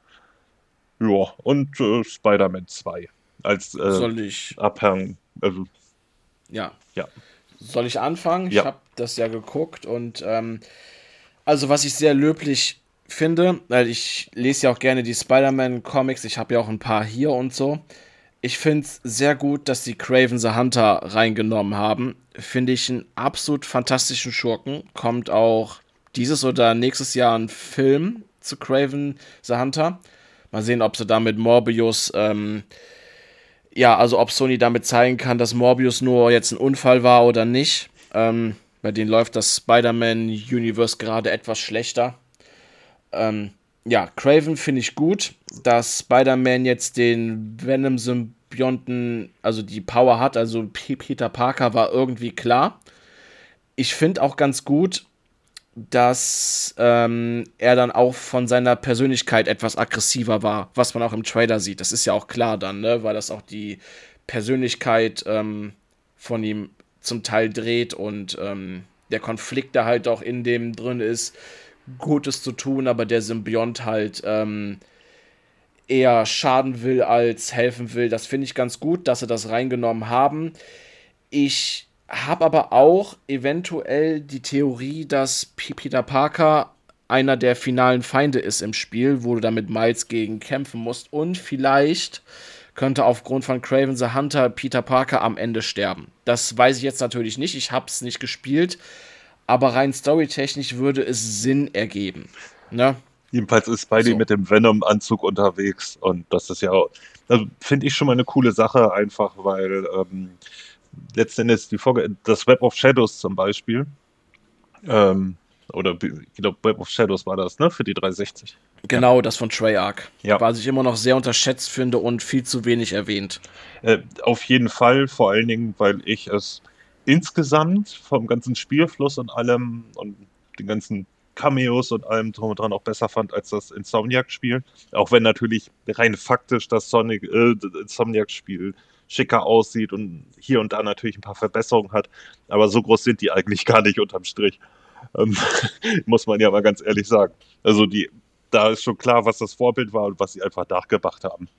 Ja, und äh, Spider-Man 2 als äh, Soll ich Abhang. Also, ja. ja. Soll ich anfangen? Ja. Ich habe das ja geguckt und ähm, also was ich sehr löblich finde, weil ich lese ja auch gerne die Spider-Man-Comics, ich habe ja auch ein paar hier und so. Ich finde es sehr gut, dass sie Craven the Hunter reingenommen haben. Finde ich einen absolut fantastischen Schurken. Kommt auch dieses oder nächstes Jahr ein Film zu Craven the Hunter. Mal sehen, ob sie damit Morbius, ähm, ja, also ob Sony damit zeigen kann, dass Morbius nur jetzt ein Unfall war oder nicht. Ähm, bei denen läuft das Spider-Man-Universe gerade etwas schlechter. Ähm, ja, Craven finde ich gut, dass Spider-Man jetzt den Venom-Symbionten, also die Power hat, also Peter Parker war irgendwie klar. Ich finde auch ganz gut, dass ähm, er dann auch von seiner Persönlichkeit etwas aggressiver war, was man auch im Trailer sieht. Das ist ja auch klar dann, ne? weil das auch die Persönlichkeit ähm, von ihm zum Teil dreht und ähm, der Konflikt, der halt auch in dem drin ist, Gutes zu tun, aber der Symbiont halt ähm, eher schaden will als helfen will. Das finde ich ganz gut, dass sie das reingenommen haben. Ich habe aber auch eventuell die Theorie, dass Peter Parker einer der finalen Feinde ist im Spiel, wo du damit Miles gegen kämpfen musst. Und vielleicht könnte aufgrund von Craven the Hunter Peter Parker am Ende sterben. Das weiß ich jetzt natürlich nicht. Ich habe es nicht gespielt. Aber rein storytechnisch würde es Sinn ergeben. Ne? Jedenfalls ist Spidey so. mit dem Venom-Anzug unterwegs. Und das ist ja, also finde ich schon mal eine coole Sache, einfach weil ähm, letztendlich die Folge, das Web of Shadows zum Beispiel, ähm, oder ich glaube, Web of Shadows war das, ne, für die 360. Genau, ja. das von Treyarch. Ja. Was ich immer noch sehr unterschätzt finde und viel zu wenig erwähnt. Äh, auf jeden Fall, vor allen Dingen, weil ich es insgesamt vom ganzen Spielfluss und allem und den ganzen Cameos und allem drum und dran auch besser fand als das Insomniac-Spiel. Auch wenn natürlich rein faktisch das Sonic, äh, Insomniac-Spiel schicker aussieht und hier und da natürlich ein paar Verbesserungen hat. Aber so groß sind die eigentlich gar nicht unterm Strich. Ähm, muss man ja mal ganz ehrlich sagen. Also die, da ist schon klar, was das Vorbild war und was sie einfach nachgebracht haben.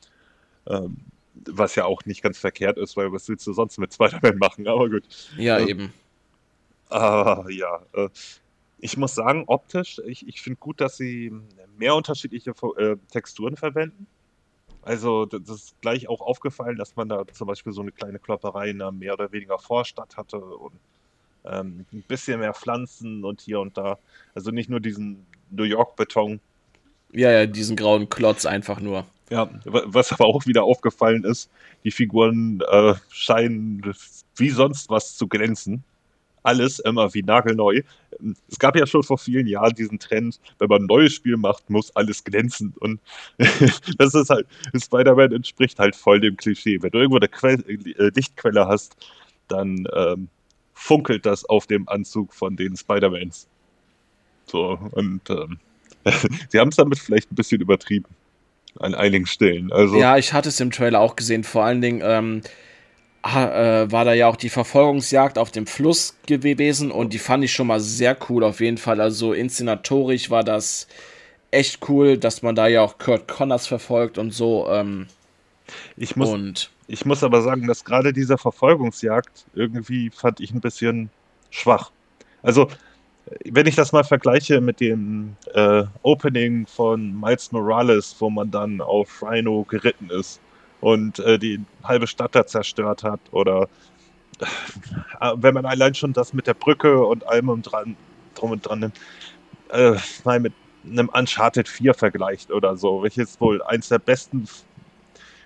Ähm, was ja auch nicht ganz verkehrt ist, weil was willst du sonst mit Spider-Man machen? Aber gut. Ja, äh, eben. Ah, ja. Äh, Ich muss sagen, optisch, ich, ich finde gut, dass sie mehr unterschiedliche äh, Texturen verwenden. Also, das ist gleich auch aufgefallen, dass man da zum Beispiel so eine kleine Klopperei in einer mehr oder weniger Vorstadt hatte und ähm, ein bisschen mehr Pflanzen und hier und da. Also nicht nur diesen New York-Beton. Ja, ja, diesen grauen Klotz einfach nur. Ja, was aber auch wieder aufgefallen ist, die Figuren äh, scheinen wie sonst was zu glänzen. Alles immer wie nagelneu. Es gab ja schon vor vielen Jahren diesen Trend, wenn man ein neues Spiel macht, muss alles glänzen. Und das ist halt, Spider-Man entspricht halt voll dem Klischee. Wenn du irgendwo eine Quell, äh, Lichtquelle hast, dann ähm, funkelt das auf dem Anzug von den Spider-Mans. So, und ähm, sie haben es damit vielleicht ein bisschen übertrieben an einigen Stellen. Also, ja, ich hatte es im Trailer auch gesehen. Vor allen Dingen ähm, äh, war da ja auch die Verfolgungsjagd auf dem Fluss gewesen und die fand ich schon mal sehr cool auf jeden Fall. Also inszenatorisch war das echt cool, dass man da ja auch Kurt Connors verfolgt und so. Ähm, ich, muss, und ich muss aber sagen, dass gerade diese Verfolgungsjagd irgendwie fand ich ein bisschen schwach. Also wenn ich das mal vergleiche mit dem äh, Opening von Miles Morales, wo man dann auf Rhino geritten ist und äh, die halbe Stadt da zerstört hat, oder äh, wenn man allein schon das mit der Brücke und allem und dran, drum und dran nimmt, äh, mal mit einem Uncharted 4 vergleicht oder so, welches wohl eins der besten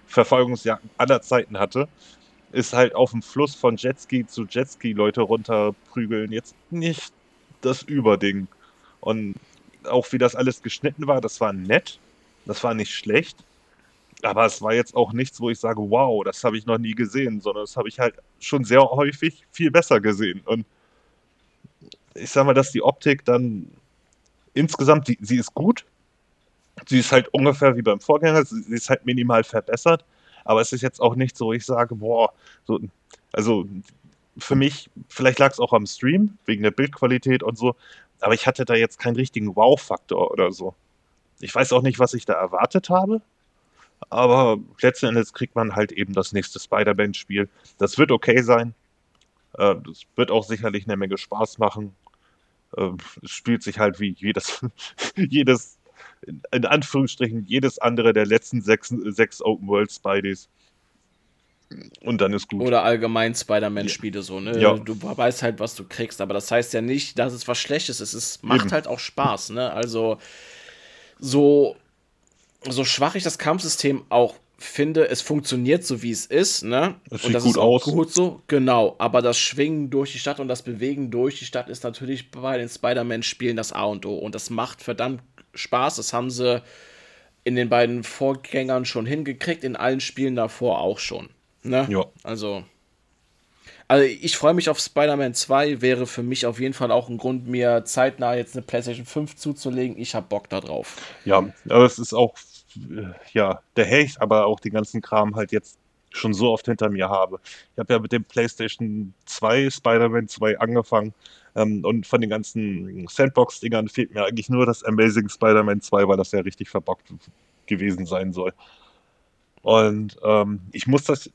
Verfolgungsjagden aller Zeiten hatte, ist halt auf dem Fluss von Jetski zu Jetski Leute runterprügeln jetzt nicht das Überding. Und auch wie das alles geschnitten war, das war nett, das war nicht schlecht, aber es war jetzt auch nichts, wo ich sage, wow, das habe ich noch nie gesehen, sondern das habe ich halt schon sehr häufig viel besser gesehen. Und ich sage mal, dass die Optik dann insgesamt, die, sie ist gut, sie ist halt ungefähr wie beim Vorgänger, sie ist halt minimal verbessert, aber es ist jetzt auch nicht so, ich sage, boah, so, also für mich, vielleicht lag es auch am Stream, wegen der Bildqualität und so, aber ich hatte da jetzt keinen richtigen Wow-Faktor oder so. Ich weiß auch nicht, was ich da erwartet habe, aber letzten Endes kriegt man halt eben das nächste Spider-Man-Spiel. Das wird okay sein. Äh, das wird auch sicherlich eine Menge Spaß machen. Äh, es spielt sich halt wie jedes, jedes, in Anführungsstrichen, jedes andere der letzten sechs, sechs Open World Spideys. Und dann ist gut. Oder allgemein Spider-Man-Spiele so, ne? Ja. Du weißt halt, was du kriegst, aber das heißt ja nicht, dass es was Schlechtes ist. Es macht Eben. halt auch Spaß, ne? Also, so, so schwach ich das Kampfsystem auch finde, es funktioniert so, wie es ist, ne? Das sieht und das gut ist auch aus. gut so, genau. Aber das Schwingen durch die Stadt und das Bewegen durch die Stadt ist natürlich bei den Spider-Man-Spielen das A und O. Und das macht verdammt Spaß. Das haben sie in den beiden Vorgängern schon hingekriegt, in allen Spielen davor auch schon. Ne? Ja. Also. Also ich freue mich auf Spider-Man 2, wäre für mich auf jeden Fall auch ein Grund, mir zeitnah jetzt eine PlayStation 5 zuzulegen. Ich habe Bock da drauf. Ja, aber es ist auch, ja, der Hecht, aber auch den ganzen Kram halt jetzt schon so oft hinter mir habe. Ich habe ja mit dem PlayStation 2, Spider-Man 2 angefangen ähm, und von den ganzen Sandbox-Dingern fehlt mir eigentlich nur das Amazing Spider-Man 2, weil das ja richtig verbockt gewesen sein soll. Und ähm, ich muss das,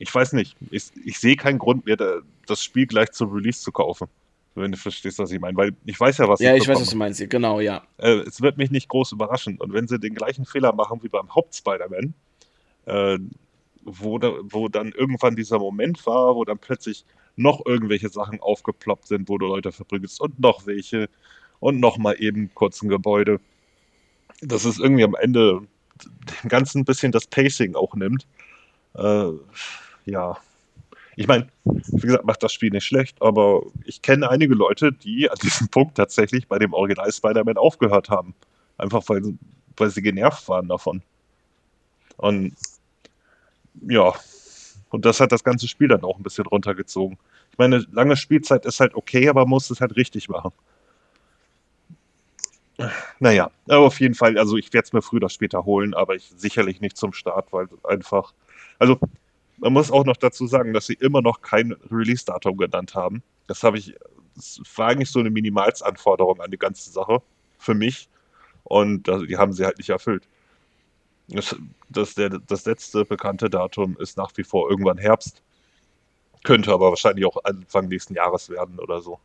ich weiß nicht, ich, ich sehe keinen Grund mehr, das Spiel gleich zum Release zu kaufen. Wenn du verstehst, was ich meine. Weil ich weiß ja, was Ja, ich, ich weiß, was du meinst. Genau, ja. Äh, es wird mich nicht groß überraschen. Und wenn sie den gleichen Fehler machen wie beim Haupt-Spider-Man, äh, wo, da, wo dann irgendwann dieser Moment war, wo dann plötzlich noch irgendwelche Sachen aufgeploppt sind, wo du Leute verprügelst und noch welche und noch mal eben kurz ein Gebäude. Das ist irgendwie am Ende dem Ganzen ein bisschen das Pacing auch nimmt. Äh, ja. Ich meine, wie gesagt, macht das Spiel nicht schlecht, aber ich kenne einige Leute, die an diesem Punkt tatsächlich bei dem Original Spider-Man aufgehört haben. Einfach weil, weil sie genervt waren davon. Und ja, und das hat das ganze Spiel dann auch ein bisschen runtergezogen. Ich meine, lange Spielzeit ist halt okay, aber man muss es halt richtig machen. Naja, aber auf jeden Fall, also ich werde es mir früher oder später holen, aber ich sicherlich nicht zum Start, weil einfach, also man muss auch noch dazu sagen, dass sie immer noch kein Release-Datum genannt haben. Das habe ich, das war eigentlich so eine Minimalsanforderung an die ganze Sache für mich und die haben sie halt nicht erfüllt. Das, das, der, das letzte bekannte Datum ist nach wie vor irgendwann Herbst. Könnte aber wahrscheinlich auch Anfang nächsten Jahres werden oder so.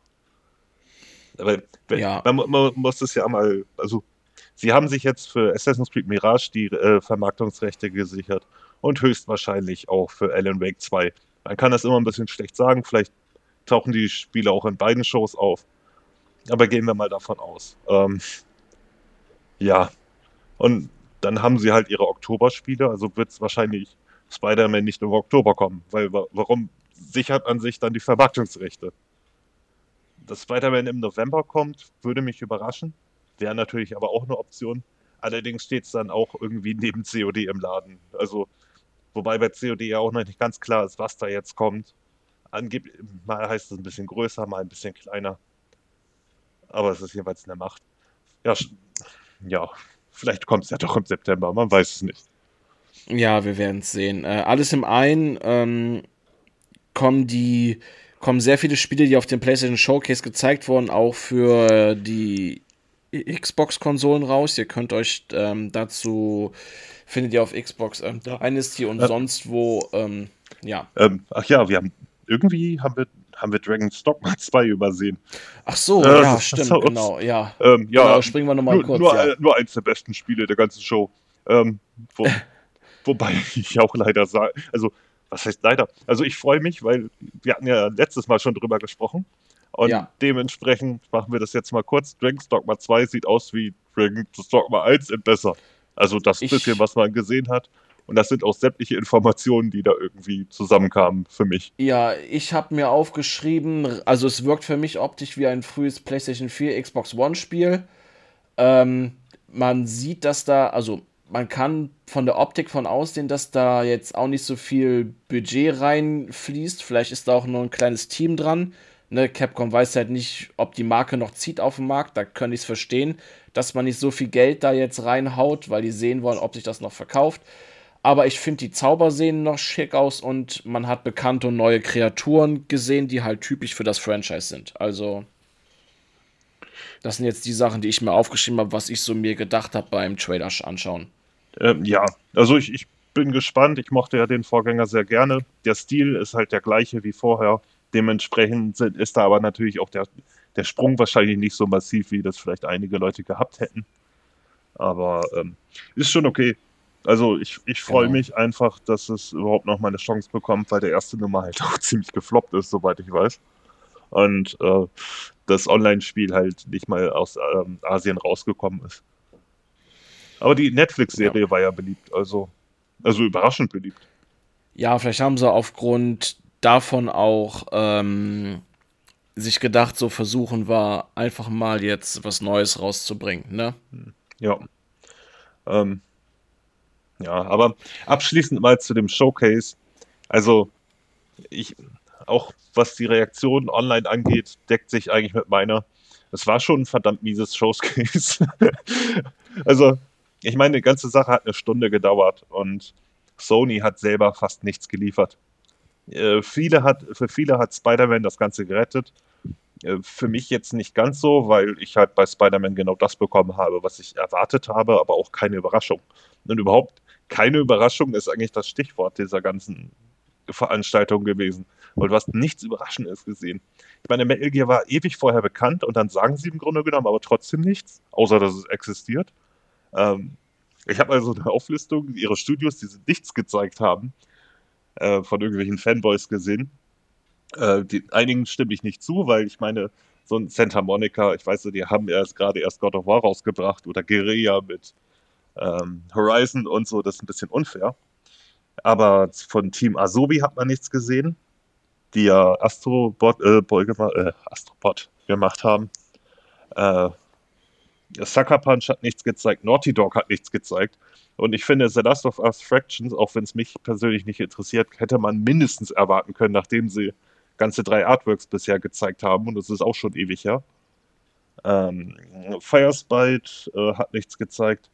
Aber ja. man, man, muss es ja mal, also sie haben sich jetzt für Assassin's Creed Mirage die äh, Vermarktungsrechte gesichert und höchstwahrscheinlich auch für Alan Wake 2. Man kann das immer ein bisschen schlecht sagen, vielleicht tauchen die Spiele auch in beiden Shows auf. Aber gehen wir mal davon aus. Ähm, ja. Und dann haben sie halt ihre Oktoberspiele, also wird es wahrscheinlich Spider-Man nicht im Oktober kommen, weil warum sichert man sich dann die Vermarktungsrechte? Dass Spider-Man im November kommt, würde mich überraschen. Wäre natürlich aber auch eine Option. Allerdings steht es dann auch irgendwie neben COD im Laden. Also, wobei bei COD ja auch noch nicht ganz klar ist, was da jetzt kommt. Angeblich, mal heißt es ein bisschen größer, mal ein bisschen kleiner. Aber es ist jeweils eine Macht. Ja, ja vielleicht kommt es ja doch im September, man weiß es nicht. Ja, wir werden es sehen. Äh, alles im einen ähm, kommen die kommen sehr viele Spiele, die auf dem PlayStation Showcase gezeigt wurden, auch für die Xbox-Konsolen raus. Ihr könnt euch ähm, dazu findet ihr auf Xbox ähm, Dynasty und ja. sonst wo. Ähm, ja. Ähm, ach ja, wir haben irgendwie haben wir haben wir Dragon's Dogma 2 übersehen. Ach so, äh, ja, stimmt, so, genau, ja. Ähm, ja, genau, springen wir nochmal kurz. Nur, ja. nur eins der besten Spiele der ganzen Show. Ähm, wo, wobei ich auch leider sage, also was heißt leider? Also ich freue mich, weil wir hatten ja letztes Mal schon drüber gesprochen. Und ja. dementsprechend machen wir das jetzt mal kurz. Dragon's Dogma 2 sieht aus wie Dragon's Dogma 1 in besser. Also das ich, bisschen, was man gesehen hat. Und das sind auch sämtliche Informationen, die da irgendwie zusammenkamen für mich. Ja, ich habe mir aufgeschrieben, also es wirkt für mich optisch wie ein frühes PlayStation 4, Xbox One Spiel. Ähm, man sieht, dass da, also man kann von der Optik von aussehen, dass da jetzt auch nicht so viel Budget reinfließt. Vielleicht ist da auch nur ein kleines Team dran. Ne, Capcom weiß halt nicht, ob die Marke noch zieht auf dem Markt. Da kann ich es verstehen, dass man nicht so viel Geld da jetzt reinhaut, weil die sehen wollen, ob sich das noch verkauft. Aber ich finde, die Zauber sehen noch schick aus und man hat bekannte und neue Kreaturen gesehen, die halt typisch für das Franchise sind. Also, das sind jetzt die Sachen, die ich mir aufgeschrieben habe, was ich so mir gedacht habe beim Trailer anschauen. Ähm, ja, also ich, ich bin gespannt. Ich mochte ja den Vorgänger sehr gerne. Der Stil ist halt der gleiche wie vorher. Dementsprechend ist da aber natürlich auch der, der Sprung wahrscheinlich nicht so massiv, wie das vielleicht einige Leute gehabt hätten. Aber ähm, ist schon okay. Also ich, ich freue genau. mich einfach, dass es überhaupt noch mal eine Chance bekommt, weil der erste Nummer halt auch ziemlich gefloppt ist, soweit ich weiß. Und äh, das Online-Spiel halt nicht mal aus ähm, Asien rausgekommen ist. Aber die Netflix-Serie ja. war ja beliebt, also, also überraschend beliebt. Ja, vielleicht haben sie aufgrund davon auch ähm, sich gedacht, so versuchen wir einfach mal jetzt was Neues rauszubringen, ne? Ja. Ähm, ja, aber abschließend mal zu dem Showcase. Also, ich, auch was die Reaktion online angeht, deckt sich eigentlich mit meiner. Es war schon ein verdammt mieses Showcase. also, ich meine, die ganze Sache hat eine Stunde gedauert und Sony hat selber fast nichts geliefert. Äh, viele hat, für viele hat Spider-Man das Ganze gerettet. Äh, für mich jetzt nicht ganz so, weil ich halt bei Spider-Man genau das bekommen habe, was ich erwartet habe, aber auch keine Überraschung. Und überhaupt keine Überraschung ist eigentlich das Stichwort dieser ganzen Veranstaltung gewesen. Weil du hast nichts Überraschendes gesehen. Ich meine, Metal Gear war ewig vorher bekannt und dann sagen sie im Grunde genommen aber trotzdem nichts, außer dass es existiert. Ähm, ich habe also eine Auflistung ihrer Studios, die sie nichts gezeigt haben, äh, von irgendwelchen Fanboys gesehen. Äh, die, einigen stimme ich nicht zu, weil ich meine, so ein Santa Monica, ich weiß, die haben erst gerade erst God of War rausgebracht oder Guerilla mit ähm, Horizon und so, das ist ein bisschen unfair. Aber von Team Asobi hat man nichts gesehen, die ja Astrobot, äh, äh, Astrobot gemacht haben. Äh, Sucker Punch hat nichts gezeigt, Naughty Dog hat nichts gezeigt. Und ich finde, The Last of Us Fractions, auch wenn es mich persönlich nicht interessiert, hätte man mindestens erwarten können, nachdem sie ganze drei Artworks bisher gezeigt haben. Und das ist auch schon ewig her. Ähm, Firespite äh, hat nichts gezeigt.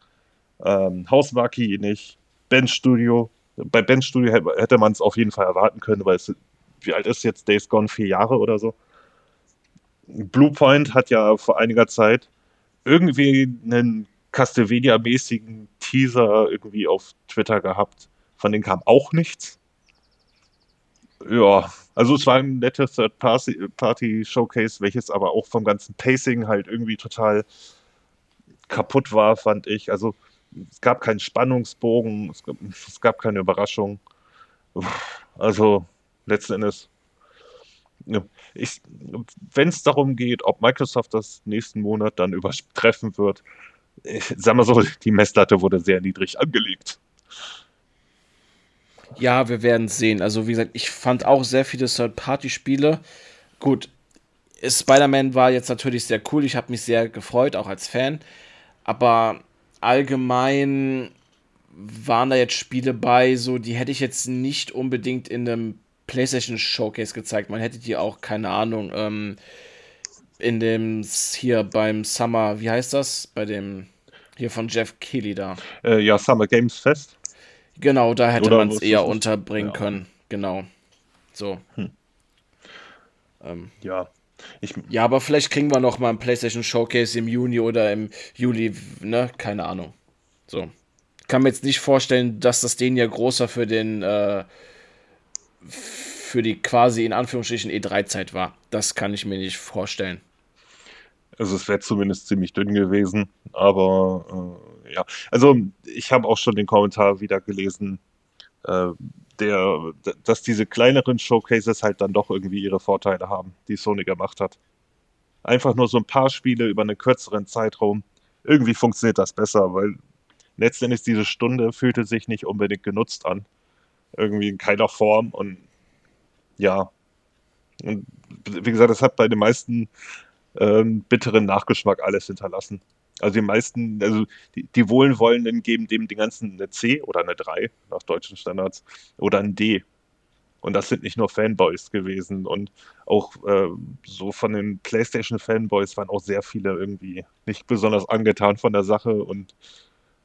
Ähm, Hauswaki nicht. Bench Studio. Bei Bench Studio hätte man es auf jeden Fall erwarten können, weil es, wie alt ist jetzt Days Gone? Vier Jahre oder so. Bluepoint hat ja vor einiger Zeit irgendwie einen Castlevania-mäßigen Teaser irgendwie auf Twitter gehabt. Von denen kam auch nichts. Ja, also es war ein nettes Third-Party-Showcase, welches aber auch vom ganzen Pacing halt irgendwie total kaputt war, fand ich. Also es gab keinen Spannungsbogen, es gab, es gab keine Überraschung. Also letzten Endes, wenn es darum geht, ob Microsoft das nächsten Monat dann übertreffen wird, ich sag mal so, die Messlatte wurde sehr niedrig angelegt. Ja, wir werden sehen. Also, wie gesagt, ich fand auch sehr viele Third-Party-Spiele. Gut, Spider-Man war jetzt natürlich sehr cool. Ich habe mich sehr gefreut, auch als Fan. Aber allgemein waren da jetzt Spiele bei, so die hätte ich jetzt nicht unbedingt in einem PlayStation Showcase gezeigt. Man hätte die auch, keine Ahnung, ähm, in dem hier beim Summer, wie heißt das? Bei dem hier von Jeff Keighley da. Äh, ja, Summer Games Fest. Genau, da hätte man es eher unterbringen ja. können. Genau. So. Hm. Ähm, ja. Ich, ja, aber vielleicht kriegen wir noch mal ein PlayStation Showcase im Juni oder im Juli, ne? Keine Ahnung. So. Kann mir jetzt nicht vorstellen, dass das den ja großer für den, äh, für die quasi in Anführungsstrichen E3-Zeit war. Das kann ich mir nicht vorstellen. Also es wäre zumindest ziemlich dünn gewesen, aber äh, ja. Also ich habe auch schon den Kommentar wieder gelesen, äh, der, dass diese kleineren Showcases halt dann doch irgendwie ihre Vorteile haben, die Sony gemacht hat. Einfach nur so ein paar Spiele über einen kürzeren Zeitraum. Irgendwie funktioniert das besser, weil letztendlich diese Stunde fühlte sich nicht unbedingt genutzt an. Irgendwie in keiner Form und ja. Und wie gesagt, das hat bei den meisten ähm, bitteren Nachgeschmack alles hinterlassen. Also die meisten, also die, die Wohlwollenden geben dem den ganzen eine C oder eine 3 nach deutschen Standards oder ein D. Und das sind nicht nur Fanboys gewesen. Und auch äh, so von den PlayStation-Fanboys waren auch sehr viele irgendwie nicht besonders angetan von der Sache und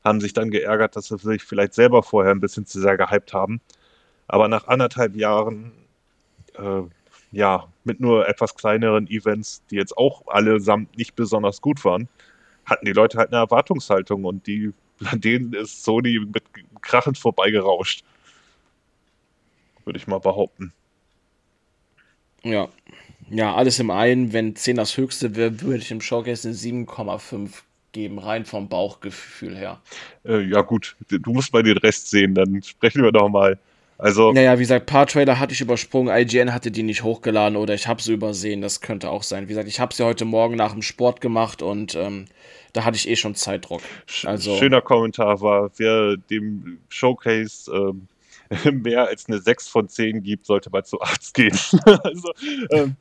haben sich dann geärgert, dass sie sich vielleicht selber vorher ein bisschen zu sehr gehypt haben. Aber nach anderthalb Jahren äh, ja, mit nur etwas kleineren Events, die jetzt auch allesamt nicht besonders gut waren, hatten die Leute halt eine Erwartungshaltung und die, an denen ist Sony mit krachend vorbeigerauscht. Würde ich mal behaupten. Ja. Ja, alles im einen, wenn 10 das höchste wäre, würde ich im Showcase eine 7,5 geben, rein vom Bauchgefühl her. Äh, ja, gut, du musst mal den Rest sehen, dann sprechen wir doch mal. Also, naja, wie gesagt, paar Trailer hatte ich übersprungen, IGN hatte die nicht hochgeladen oder ich habe sie übersehen, das könnte auch sein. Wie gesagt, ich habe sie heute Morgen nach dem Sport gemacht und ähm, da hatte ich eh schon Zeitdruck. Also, Schöner Kommentar war, wer dem Showcase ähm, mehr als eine 6 von 10 gibt, sollte mal zu Arzt gehen. also, ähm,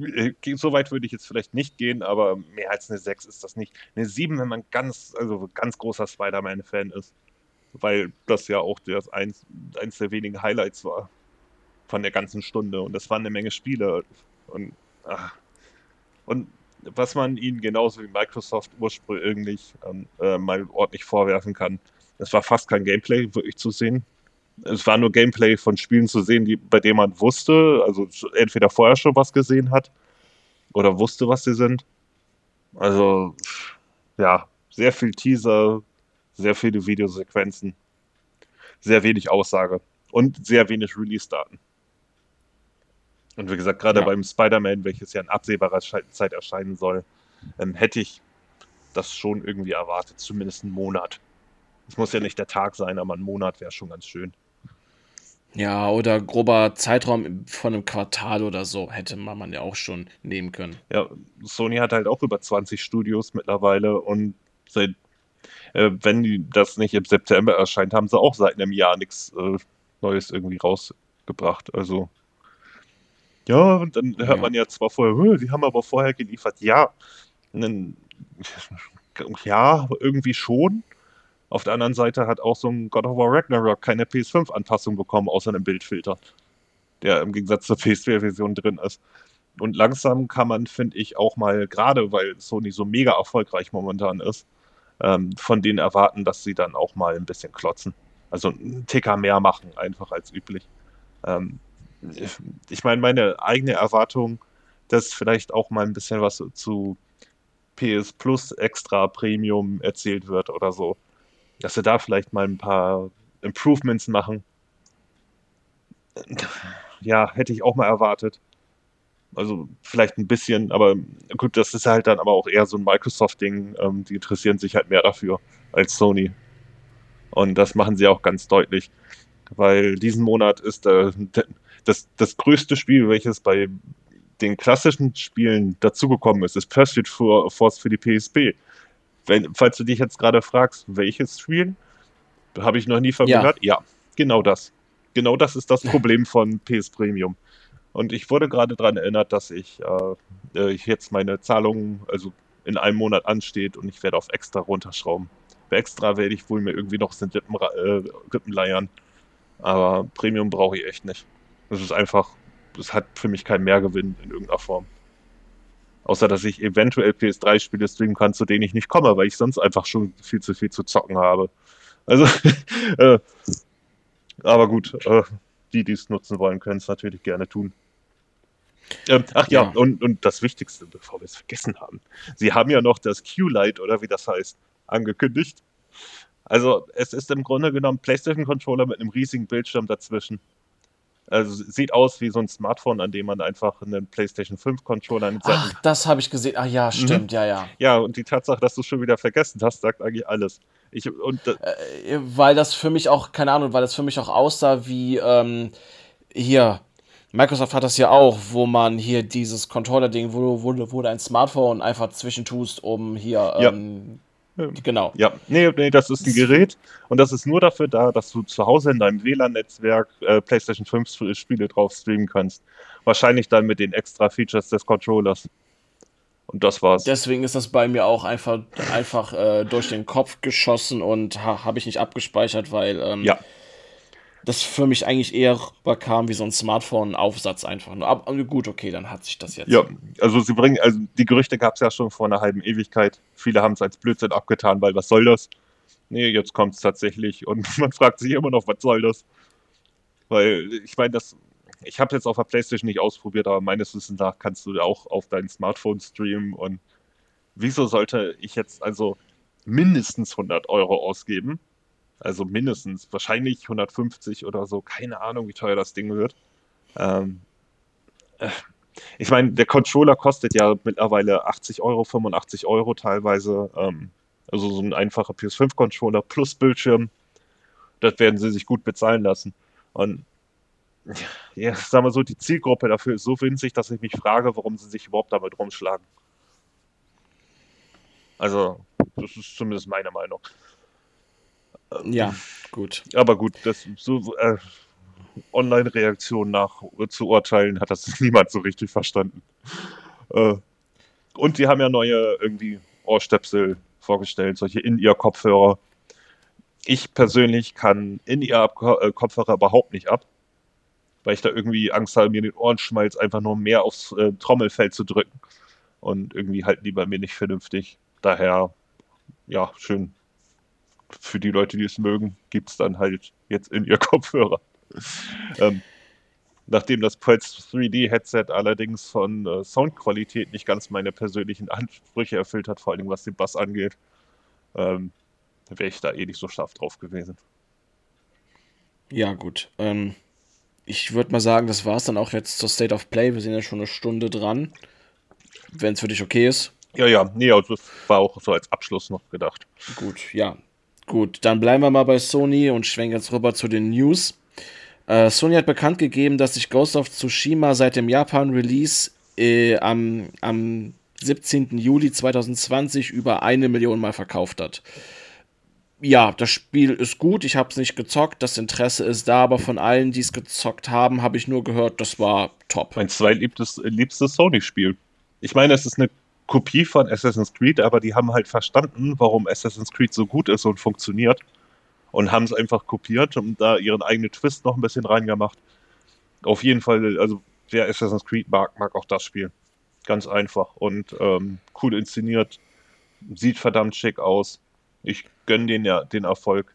äh, so weit würde ich jetzt vielleicht nicht gehen, aber mehr als eine 6 ist das nicht. Eine 7, wenn man ganz, also ganz großer Spider-Man-Fan ist weil das ja auch das eins, eins der wenigen Highlights war von der ganzen Stunde und das waren eine Menge Spiele und ach. und was man ihnen genauso wie Microsoft ursprünglich ähm, äh, mal ordentlich vorwerfen kann, es war fast kein Gameplay wirklich zu sehen. Es war nur Gameplay von Spielen zu sehen, die, bei denen man wusste, also entweder vorher schon was gesehen hat oder wusste, was sie sind. Also, ja, sehr viel Teaser, sehr viele Videosequenzen, sehr wenig Aussage und sehr wenig Release-Daten. Und wie gesagt, gerade ja. beim Spider-Man, welches ja in absehbarer Zeit erscheinen soll, ähm, hätte ich das schon irgendwie erwartet, zumindest einen Monat. Es muss ja nicht der Tag sein, aber ein Monat wäre schon ganz schön. Ja, oder grober Zeitraum von einem Quartal oder so hätte man ja auch schon nehmen können. Ja, Sony hat halt auch über 20 Studios mittlerweile und seit äh, wenn das nicht im September erscheint, haben sie auch seit einem Jahr nichts äh, Neues irgendwie rausgebracht. Also ja, und dann hört man ja zwar vorher, die haben aber vorher geliefert, ja, dann, ja, irgendwie schon. Auf der anderen Seite hat auch so ein God of War Ragnarok keine PS5-Anpassung bekommen, außer einem Bildfilter, der im Gegensatz zur PS4-Version drin ist. Und langsam kann man, finde ich, auch mal, gerade weil Sony so mega erfolgreich momentan ist, ähm, von denen erwarten, dass sie dann auch mal ein bisschen klotzen. Also einen Ticker mehr machen, einfach als üblich. Ähm, ich, meine, meine eigene Erwartung, dass vielleicht auch mal ein bisschen was zu PS Plus extra Premium erzählt wird oder so. Dass sie da vielleicht mal ein paar Improvements machen. ja, hätte ich auch mal erwartet. Also vielleicht ein bisschen, aber gut, das ist halt dann aber auch eher so ein Microsoft-Ding. Ähm, die interessieren sich halt mehr dafür als Sony. Und das machen sie auch ganz deutlich, weil diesen Monat ist äh, das, das größte Spiel, welches bei den klassischen Spielen dazugekommen ist, ist Pursuit Force für die PSP. Wenn, falls du dich jetzt gerade fragst, welches Spiel, habe ich noch nie von ja. gehört. Ja, genau das. Genau das ist das Problem von PS Premium. Und ich wurde gerade daran erinnert, dass ich, äh, äh, ich jetzt meine Zahlung, also in einem Monat ansteht und ich werde auf extra runterschrauben. Bei extra werde ich wohl mir irgendwie noch den Rippen, äh, Rippen leiern. Aber Premium brauche ich echt nicht. Das ist einfach, das hat für mich keinen Mehrgewinn in irgendeiner Form. Außer, dass ich eventuell PS3-Spiele streamen kann, zu denen ich nicht komme, weil ich sonst einfach schon viel zu viel zu zocken habe. Also, äh, aber gut, äh, die, die es nutzen wollen, können es natürlich gerne tun. Ähm, ach ja, ja, Und, und das Wichtigste, bevor wir es vergessen haben. Sie haben ja noch das Q-Light, oder wie das heißt, angekündigt. Also, es ist im Grunde genommen PlayStation-Controller mit einem riesigen Bildschirm dazwischen. Also sieht aus wie so ein Smartphone, an dem man einfach einen PlayStation 5 Controller mit Ach, das habe ich gesehen. Ach ja, mhm. stimmt, mhm. ja, ja. Ja, und die Tatsache, dass du es schon wieder vergessen hast, sagt eigentlich alles. Ich, und, äh, weil das für mich auch, keine Ahnung, weil das für mich auch aussah wie ähm, hier. Microsoft hat das ja auch, wo man hier dieses Controller-Ding, wo, wo, wo du ein Smartphone einfach zwischentust, um hier ja. ähm, Genau. Ja, nee, nee, das ist ein Gerät und das ist nur dafür da, dass du zu Hause in deinem WLAN-Netzwerk äh, PlayStation 5 Spiele drauf streamen kannst. Wahrscheinlich dann mit den extra Features des Controllers. Und das war's. Deswegen ist das bei mir auch einfach, einfach äh, durch den Kopf geschossen und ha, habe ich nicht abgespeichert, weil ähm, ja das für mich eigentlich eher kam wie so ein Smartphone-Aufsatz einfach nur. Aber gut, okay, dann hat sich das jetzt. Ja, also sie bringen, also die Gerüchte gab es ja schon vor einer halben Ewigkeit. Viele haben es als Blödsinn abgetan, weil was soll das? Nee, jetzt kommt es tatsächlich und man fragt sich immer noch, was soll das? Weil ich meine, das, ich habe jetzt auf der Playstation nicht ausprobiert, aber meines Wissens nach kannst du auch auf dein Smartphone streamen und wieso sollte ich jetzt also mindestens 100 Euro ausgeben? Also mindestens, wahrscheinlich 150 oder so. Keine Ahnung, wie teuer das Ding wird. Ähm, äh, ich meine, der Controller kostet ja mittlerweile 80 Euro, 85 Euro teilweise. Ähm, also so ein einfacher PS5-Controller plus Bildschirm. Das werden sie sich gut bezahlen lassen. Und ja, sagen wir so, die Zielgruppe dafür ist so winzig, dass ich mich frage, warum sie sich überhaupt damit rumschlagen. Also, das ist zumindest meine Meinung. Ja, gut. Aber gut, das so äh, Online-Reaktion nach zu urteilen, hat das niemand so richtig verstanden. Äh, und sie haben ja neue irgendwie Ohrstöpsel vorgestellt, solche In-Ear-Kopfhörer. Ich persönlich kann In-Ear-Kopfhörer überhaupt nicht ab, weil ich da irgendwie Angst habe, mir den Ohrenschmalz einfach nur mehr aufs äh, Trommelfell zu drücken. Und irgendwie halten die bei mir nicht vernünftig. Daher, ja, schön für die Leute, die es mögen, gibt es dann halt jetzt in ihr Kopfhörer. ähm, nachdem das Pulse 3D-Headset allerdings von äh, Soundqualität nicht ganz meine persönlichen Ansprüche erfüllt hat, vor allem was den Bass angeht, ähm, wäre ich da eh nicht so scharf drauf gewesen. Ja, gut. Ähm, ich würde mal sagen, das war es dann auch jetzt zur State of Play. Wir sind ja schon eine Stunde dran. Wenn es für dich okay ist. Ja, ja, nee, also das war auch so als Abschluss noch gedacht. Gut, ja. Gut, dann bleiben wir mal bei Sony und schwenken jetzt rüber zu den News. Äh, Sony hat bekannt gegeben, dass sich Ghost of Tsushima seit dem Japan-Release äh, am, am 17. Juli 2020 über eine Million Mal verkauft hat. Ja, das Spiel ist gut, ich habe es nicht gezockt, das Interesse ist da, aber von allen, die es gezockt haben, habe ich nur gehört, das war top. Mein zweitliebstes liebstes Sony-Spiel. Ich meine, es ist eine Kopie von Assassin's Creed, aber die haben halt verstanden, warum Assassin's Creed so gut ist und funktioniert und haben es einfach kopiert und da ihren eigenen Twist noch ein bisschen reingemacht. Auf jeden Fall, also wer Assassin's Creed mag, mag auch das Spiel. Ganz einfach und ähm, cool inszeniert, sieht verdammt schick aus. Ich gönne den ja den Erfolg.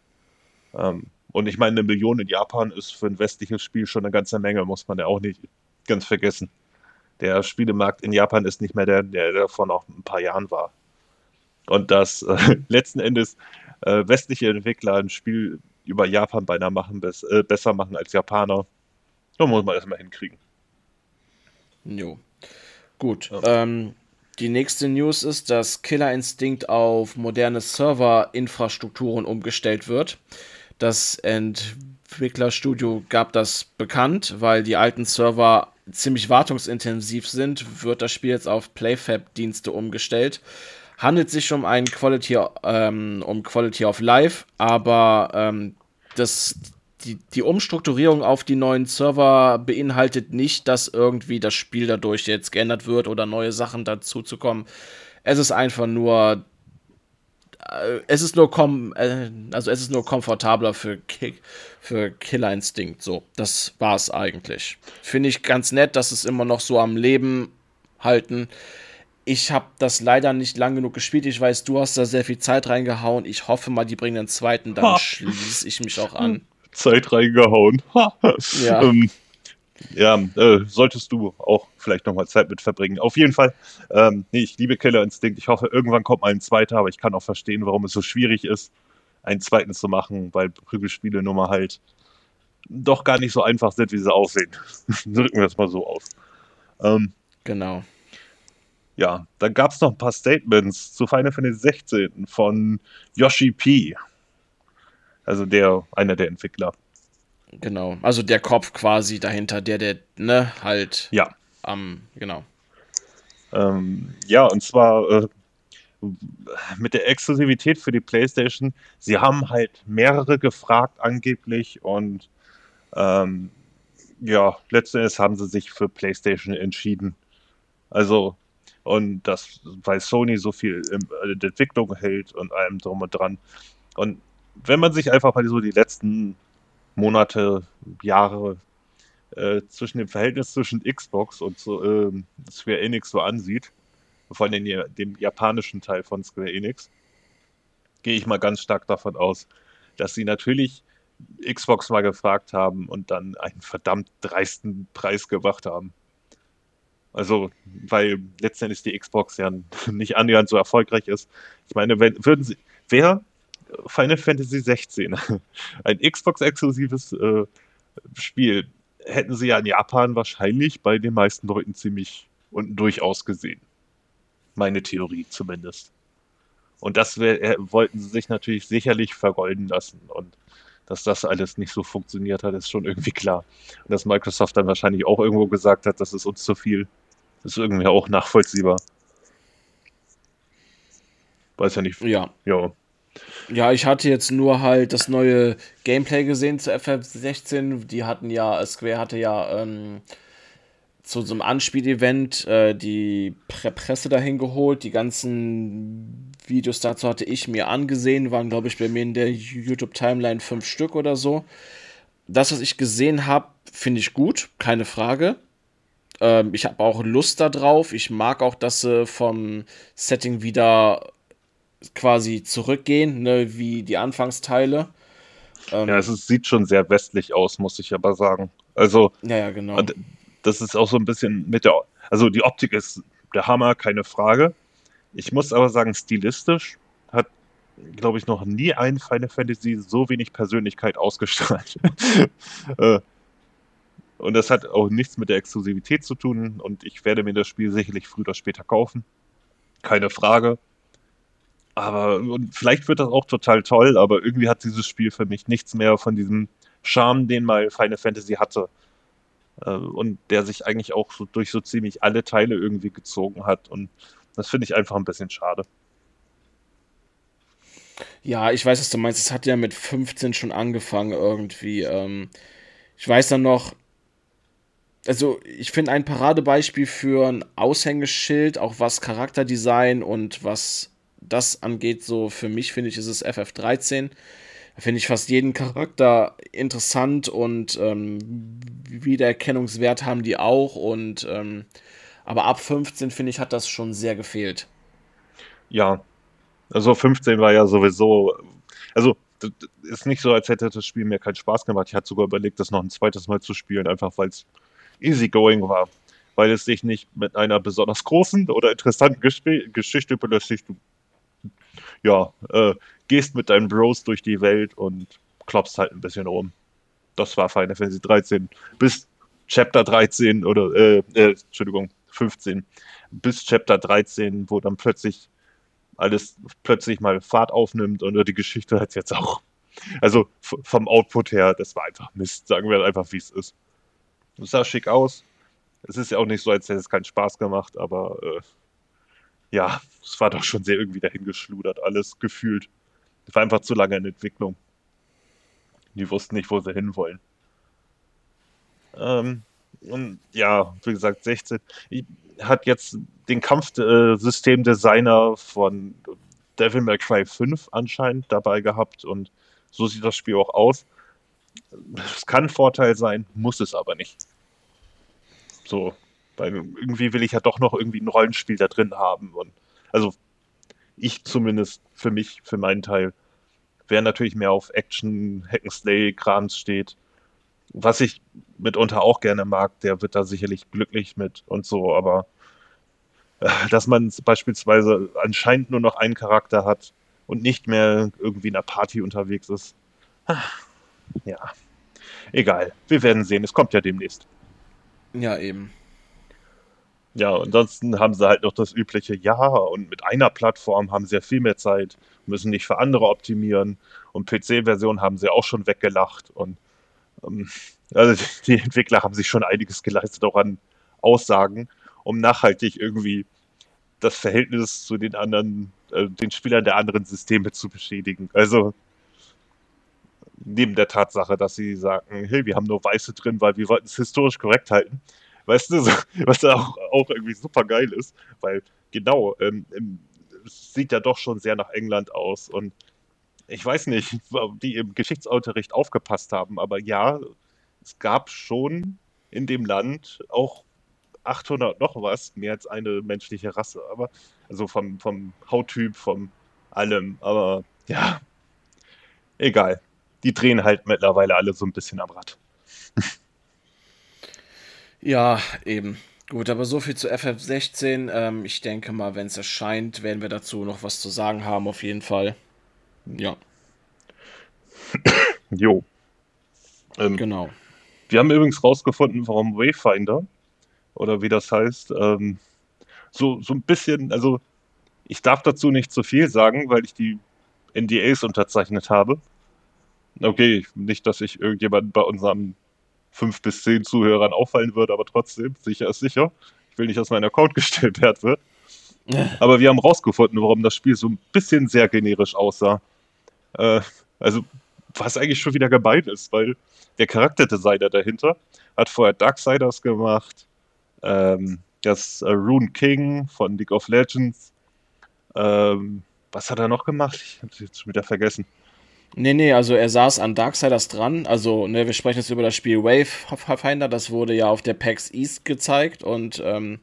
Ähm, und ich meine, eine Million in Japan ist für ein westliches Spiel schon eine ganze Menge, muss man ja auch nicht ganz vergessen der Spielemarkt in Japan ist nicht mehr der, der, der vor noch ein paar Jahren war. Und dass äh, letzten Endes äh, westliche Entwickler ein Spiel über Japan beinahe machen, bes äh, besser machen als Japaner, Da muss man erstmal hinkriegen. Jo. Gut. Ja. Ähm, die nächste News ist, dass Killer Instinct auf moderne Serverinfrastrukturen umgestellt wird. Das Entwicklerstudio gab das bekannt, weil die alten Server ziemlich wartungsintensiv sind, wird das Spiel jetzt auf Playfab-Dienste umgestellt. Handelt sich um ein Quality, ähm, um Quality of Life, aber ähm, das, die, die Umstrukturierung auf die neuen Server beinhaltet nicht, dass irgendwie das Spiel dadurch jetzt geändert wird oder neue Sachen dazu zu kommen. Es ist einfach nur es ist nur kom äh, also es ist nur komfortabler für, Kick, für Killer Instinct. So, das war's eigentlich. Finde ich ganz nett, dass es immer noch so am Leben halten. Ich habe das leider nicht lang genug gespielt. Ich weiß, du hast da sehr viel Zeit reingehauen. Ich hoffe mal, die bringen den zweiten, dann schließe ich mich auch an. Zeit reingehauen. ja. ähm, ja, äh, solltest du auch vielleicht nochmal Zeit mit verbringen. Auf jeden Fall, ähm, nee, ich liebe Killer Instinct. Ich hoffe, irgendwann kommt mal ein zweiter, aber ich kann auch verstehen, warum es so schwierig ist, einen zweiten zu machen, weil Prügelspiele nun mal halt doch gar nicht so einfach sind, wie sie aussehen. Drücken wir das mal so aus. Ähm, genau. Ja, dann gab es noch ein paar Statements zu Final Fantasy 16 von Yoshi P. Also der, einer der Entwickler. Genau, also der Kopf quasi dahinter, der, der, ne, halt. Ja. Am, ähm, genau. Ähm, ja, und zwar äh, mit der Exklusivität für die PlayStation. Sie haben halt mehrere gefragt, angeblich, und ähm, ja, letzten Endes haben sie sich für PlayStation entschieden. Also, und das, weil Sony so viel in der Entwicklung hält und allem drum und dran. Und wenn man sich einfach mal so die letzten Monate, Jahre äh, zwischen dem Verhältnis zwischen Xbox und so, äh, Square Enix so ansieht, vor allem dem, japanischen Teil von Square Enix, gehe ich mal ganz stark davon aus, dass sie natürlich Xbox mal gefragt haben und dann einen verdammt dreisten Preis gemacht haben. Also, weil letztendlich die Xbox ja nicht annähernd so erfolgreich ist. Ich meine, wenn, würden sie, wer Final Fantasy 16, ein Xbox-exklusives äh, Spiel, hätten sie ja in Japan wahrscheinlich bei den meisten Leuten ziemlich unten durchaus gesehen. Meine Theorie zumindest. Und das äh, wollten sie sich natürlich sicherlich vergolden lassen. Und dass das alles nicht so funktioniert hat, ist schon irgendwie klar. Und dass Microsoft dann wahrscheinlich auch irgendwo gesagt hat, das ist uns zu viel, ist irgendwie auch nachvollziehbar. Weiß ja nicht. Ja. Ja. Ja, ich hatte jetzt nur halt das neue Gameplay gesehen zu FF16. Die hatten ja, Square hatte ja ähm, zu so einem Anspielevent äh, die Pre Presse dahin geholt. Die ganzen Videos dazu hatte ich mir angesehen, waren glaube ich bei mir in der YouTube-Timeline fünf Stück oder so. Das, was ich gesehen habe, finde ich gut, keine Frage. Ähm, ich habe auch Lust darauf. Ich mag auch, dass sie vom Setting wieder quasi zurückgehen, ne, wie die Anfangsteile. Ähm, ja, es ist, sieht schon sehr westlich aus, muss ich aber sagen. Also, ja, ja, genau. Das ist auch so ein bisschen mit der, also die Optik ist der Hammer, keine Frage. Ich muss aber sagen, stilistisch hat, glaube ich, noch nie ein Final Fantasy so wenig Persönlichkeit ausgestrahlt. Äh, und das hat auch nichts mit der Exklusivität zu tun und ich werde mir das Spiel sicherlich früher oder später kaufen. Keine Frage. Aber und vielleicht wird das auch total toll, aber irgendwie hat dieses Spiel für mich nichts mehr von diesem Charme, den mal Final Fantasy hatte. Äh, und der sich eigentlich auch so durch so ziemlich alle Teile irgendwie gezogen hat. Und das finde ich einfach ein bisschen schade. Ja, ich weiß, was du meinst. Es hat ja mit 15 schon angefangen irgendwie. Ähm, ich weiß dann noch, also ich finde ein Paradebeispiel für ein Aushängeschild, auch was Charakterdesign und was das angeht, so für mich finde ich, ist es FF13. Da finde ich fast jeden Charakter interessant und ähm, Wiedererkennungswert haben die auch. Und ähm, aber ab 15 finde ich, hat das schon sehr gefehlt. Ja, also 15 war ja sowieso, also ist nicht so, als hätte das Spiel mir keinen Spaß gemacht. Ich hatte sogar überlegt, das noch ein zweites Mal zu spielen, einfach weil es easygoing war. Weil es sich nicht mit einer besonders großen oder interessanten Geschichte belästigt. Ja, äh, gehst mit deinen Bros durch die Welt und klopfst halt ein bisschen rum. Das war Final Fantasy 13. Bis Chapter 13 oder, äh, äh, Entschuldigung, 15, bis Chapter 13, wo dann plötzlich alles plötzlich mal Fahrt aufnimmt und die Geschichte hat jetzt auch. Also vom Output her, das war einfach Mist, sagen wir einfach, wie es ist. Es sah schick aus. Es ist ja auch nicht so, als hätte es keinen Spaß gemacht, aber äh, ja, es war doch schon sehr irgendwie dahingeschludert, alles gefühlt. Es war einfach zu lange in Entwicklung. Die wussten nicht, wo sie hinwollen. Ähm, und ja, wie gesagt, 16 hat jetzt den Kampfsystemdesigner von Devil May Cry 5 anscheinend dabei gehabt und so sieht das Spiel auch aus. Es kann Vorteil sein, muss es aber nicht. So, weil irgendwie will ich ja doch noch irgendwie ein Rollenspiel da drin haben. Und also ich zumindest für mich, für meinen Teil, wer natürlich mehr auf Action, Hack'n'Slay, Krams steht, was ich mitunter auch gerne mag, der wird da sicherlich glücklich mit und so, aber äh, dass man beispielsweise anscheinend nur noch einen Charakter hat und nicht mehr irgendwie in einer Party unterwegs ist. Ja, egal. Wir werden sehen. Es kommt ja demnächst. Ja, eben. Ja, ansonsten haben sie halt noch das übliche Ja und mit einer Plattform haben sie ja viel mehr Zeit, müssen nicht für andere optimieren und PC-Version haben sie auch schon weggelacht und ähm, also die Entwickler haben sich schon einiges geleistet, auch an Aussagen, um nachhaltig irgendwie das Verhältnis zu den anderen, äh, den Spielern der anderen Systeme zu beschädigen. Also neben der Tatsache, dass sie sagen, hey, wir haben nur Weiße drin, weil wir wollten es historisch korrekt halten, Weißt du, so, was auch, auch irgendwie super geil ist, weil genau, ähm, es sieht ja doch schon sehr nach England aus und ich weiß nicht, die im Geschichtsunterricht aufgepasst haben, aber ja, es gab schon in dem Land auch 800 noch was, mehr als eine menschliche Rasse, aber also vom, vom Hauttyp, vom allem, aber ja, egal. Die drehen halt mittlerweile alle so ein bisschen am Rad. Ja, eben. Gut, aber so viel zu FF16. Ähm, ich denke mal, wenn es erscheint, werden wir dazu noch was zu sagen haben, auf jeden Fall. Ja. Jo. Ähm, genau. Wir haben übrigens rausgefunden, warum Wayfinder, oder wie das heißt, ähm, so, so ein bisschen, also ich darf dazu nicht zu viel sagen, weil ich die NDAs unterzeichnet habe. Okay, nicht, dass ich irgendjemand bei unserem fünf bis zehn Zuhörern auffallen würde, aber trotzdem, sicher ist sicher. Ich will nicht, dass mein Account gesperrt wird. Aber wir haben rausgefunden, warum das Spiel so ein bisschen sehr generisch aussah. Äh, also, was eigentlich schon wieder gemein ist, weil der Charakterdesigner dahinter hat vorher Darksiders gemacht, ähm, das äh, Rune King von League of Legends. Ähm, was hat er noch gemacht? Ich habe es jetzt schon wieder vergessen. Nee, nee, also er saß an Darksiders dran. Also, ne, wir sprechen jetzt über das Spiel Wavefinder. Das wurde ja auf der PAX East gezeigt und ähm,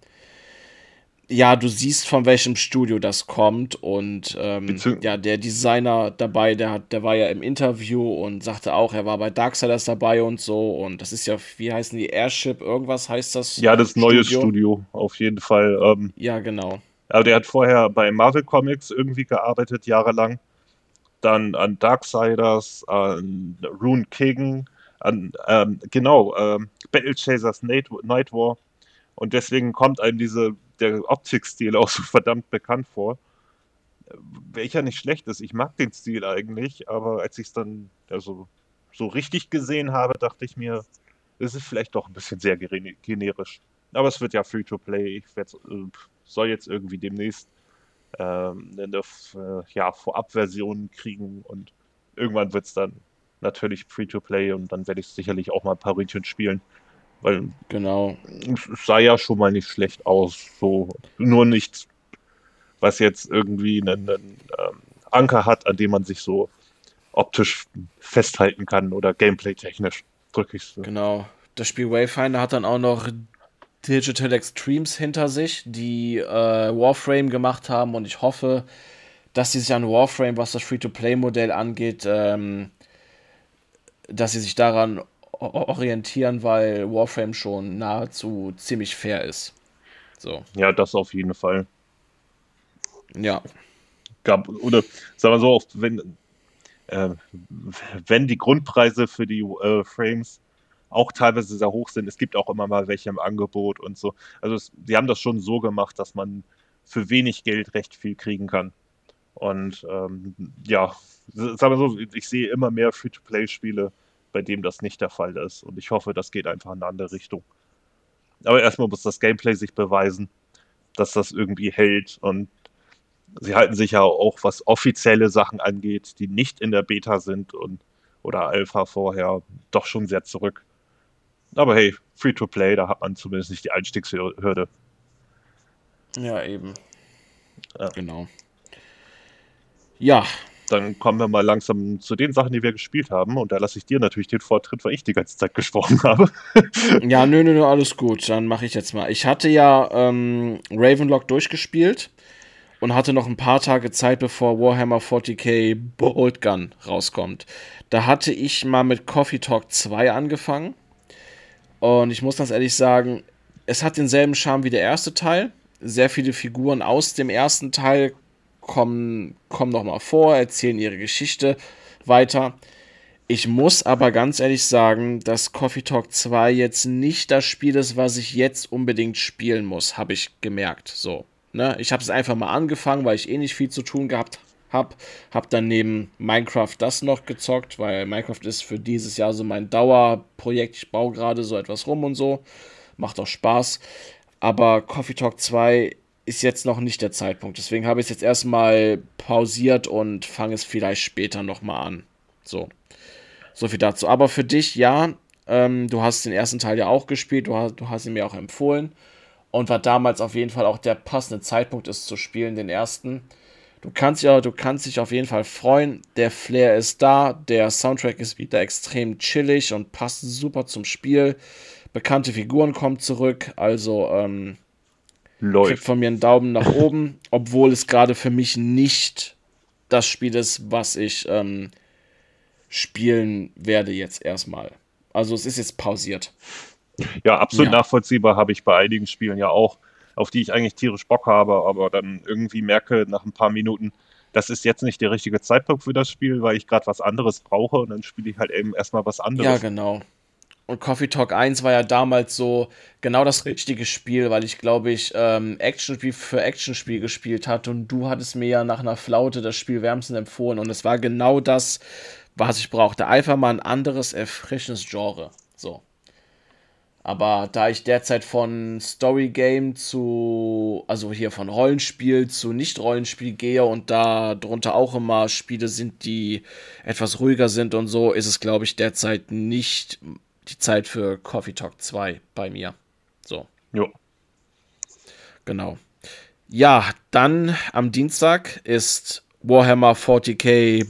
ja, du siehst, von welchem Studio das kommt. Und ähm, ja, der Designer dabei, der, hat, der war ja im Interview und sagte auch, er war bei Darksiders dabei und so. Und das ist ja, wie heißen die Airship? Irgendwas heißt das? Ja, das Studio? neue Studio, auf jeden Fall. Ähm, ja, genau. Aber der hat vorher bei Marvel Comics irgendwie gearbeitet, jahrelang dann an Darksiders, an Rune King, an, ähm, genau, ähm, Battle Chasers Night, Night War. Und deswegen kommt einem diese, der Optikstil auch so verdammt bekannt vor. Welcher nicht schlecht ist. Ich mag den Stil eigentlich, aber als ich es dann also, so richtig gesehen habe, dachte ich mir, es ist vielleicht doch ein bisschen sehr generisch. Aber es wird ja Free-to-Play. Ich äh, soll jetzt irgendwie demnächst eine äh, ja, Vorabversion kriegen und irgendwann wird es dann natürlich Free-to-Play und dann werde ich sicherlich auch mal ein paar Ründchen spielen. Weil genau. es sah ja schon mal nicht schlecht aus. So, nur nichts, was jetzt irgendwie einen, einen ähm, Anker hat, an dem man sich so optisch festhalten kann oder gameplay-technisch. Drücke ich so. Genau. Das Spiel Wayfinder hat dann auch noch Digital Extremes hinter sich, die äh, Warframe gemacht haben und ich hoffe, dass sie sich an Warframe, was das Free-to-Play-Modell angeht, ähm, dass sie sich daran orientieren, weil Warframe schon nahezu ziemlich fair ist. So. Ja, das auf jeden Fall. Ja. Gab, oder sagen wir so, wenn, äh, wenn die Grundpreise für die äh, Frames auch teilweise sehr hoch sind. Es gibt auch immer mal welche im Angebot und so. Also es, sie haben das schon so gemacht, dass man für wenig Geld recht viel kriegen kann. Und ähm, ja, sagen wir so, ich sehe immer mehr Free-to-Play-Spiele, bei dem das nicht der Fall ist. Und ich hoffe, das geht einfach in eine andere Richtung. Aber erstmal muss das Gameplay sich beweisen, dass das irgendwie hält. Und sie halten sich ja auch, was offizielle Sachen angeht, die nicht in der Beta sind und oder Alpha vorher, doch schon sehr zurück. Aber hey, Free-to-Play, da hat man zumindest nicht die Einstiegshürde. Ja, eben. Ja. Genau. Ja. Dann kommen wir mal langsam zu den Sachen, die wir gespielt haben. Und da lasse ich dir natürlich den Vortritt, weil ich die ganze Zeit gesprochen habe. ja, nö, nö, nö, alles gut. Dann mache ich jetzt mal. Ich hatte ja ähm, Ravenlock durchgespielt und hatte noch ein paar Tage Zeit, bevor Warhammer 40k Bolt Gun rauskommt. Da hatte ich mal mit Coffee Talk 2 angefangen. Und ich muss ganz ehrlich sagen, es hat denselben Charme wie der erste Teil. Sehr viele Figuren aus dem ersten Teil kommen, kommen nochmal vor, erzählen ihre Geschichte weiter. Ich muss aber ganz ehrlich sagen, dass Coffee Talk 2 jetzt nicht das Spiel ist, was ich jetzt unbedingt spielen muss, habe ich gemerkt. So, ne? Ich habe es einfach mal angefangen, weil ich eh nicht viel zu tun gehabt habe. Habe dann neben Minecraft das noch gezockt, weil Minecraft ist für dieses Jahr so mein Dauerprojekt. Ich baue gerade so etwas rum und so. Macht auch Spaß. Aber Coffee Talk 2 ist jetzt noch nicht der Zeitpunkt. Deswegen habe ich es jetzt erstmal pausiert und fange es vielleicht später nochmal an. So. So viel dazu. Aber für dich, ja, ähm, du hast den ersten Teil ja auch gespielt, du hast, du hast ihn mir auch empfohlen. Und war damals auf jeden Fall auch der passende Zeitpunkt, es zu spielen, den ersten. Du kannst ja, du kannst dich auf jeden Fall freuen. Der Flair ist da, der Soundtrack ist wieder extrem chillig und passt super zum Spiel. Bekannte Figuren kommen zurück, also ähm, Läuft. Kriegt von mir einen Daumen nach oben, obwohl es gerade für mich nicht das Spiel ist, was ich ähm, spielen werde jetzt erstmal. Also es ist jetzt pausiert. Ja, absolut ja. nachvollziehbar habe ich bei einigen Spielen ja auch, auf die ich eigentlich tierisch Bock habe, aber dann irgendwie merke nach ein paar Minuten, das ist jetzt nicht der richtige Zeitpunkt für das Spiel, weil ich gerade was anderes brauche und dann spiele ich halt eben erstmal was anderes. Ja, genau. Und Coffee Talk 1 war ja damals so genau das richtige Spiel, weil ich glaube ich ähm, Actionspiel für Actionspiel gespielt hatte und du hattest mir ja nach einer Flaute das Spiel wärmstens empfohlen und es war genau das, was ich brauchte. Einfach mal ein anderes, erfrischendes Genre. So. Aber da ich derzeit von Story Game zu, also hier von Rollenspiel zu Nicht-Rollenspiel gehe und da drunter auch immer Spiele sind, die etwas ruhiger sind und so, ist es, glaube ich, derzeit nicht die Zeit für Coffee Talk 2 bei mir. So. Jo. Genau. Ja, dann am Dienstag ist Warhammer 40k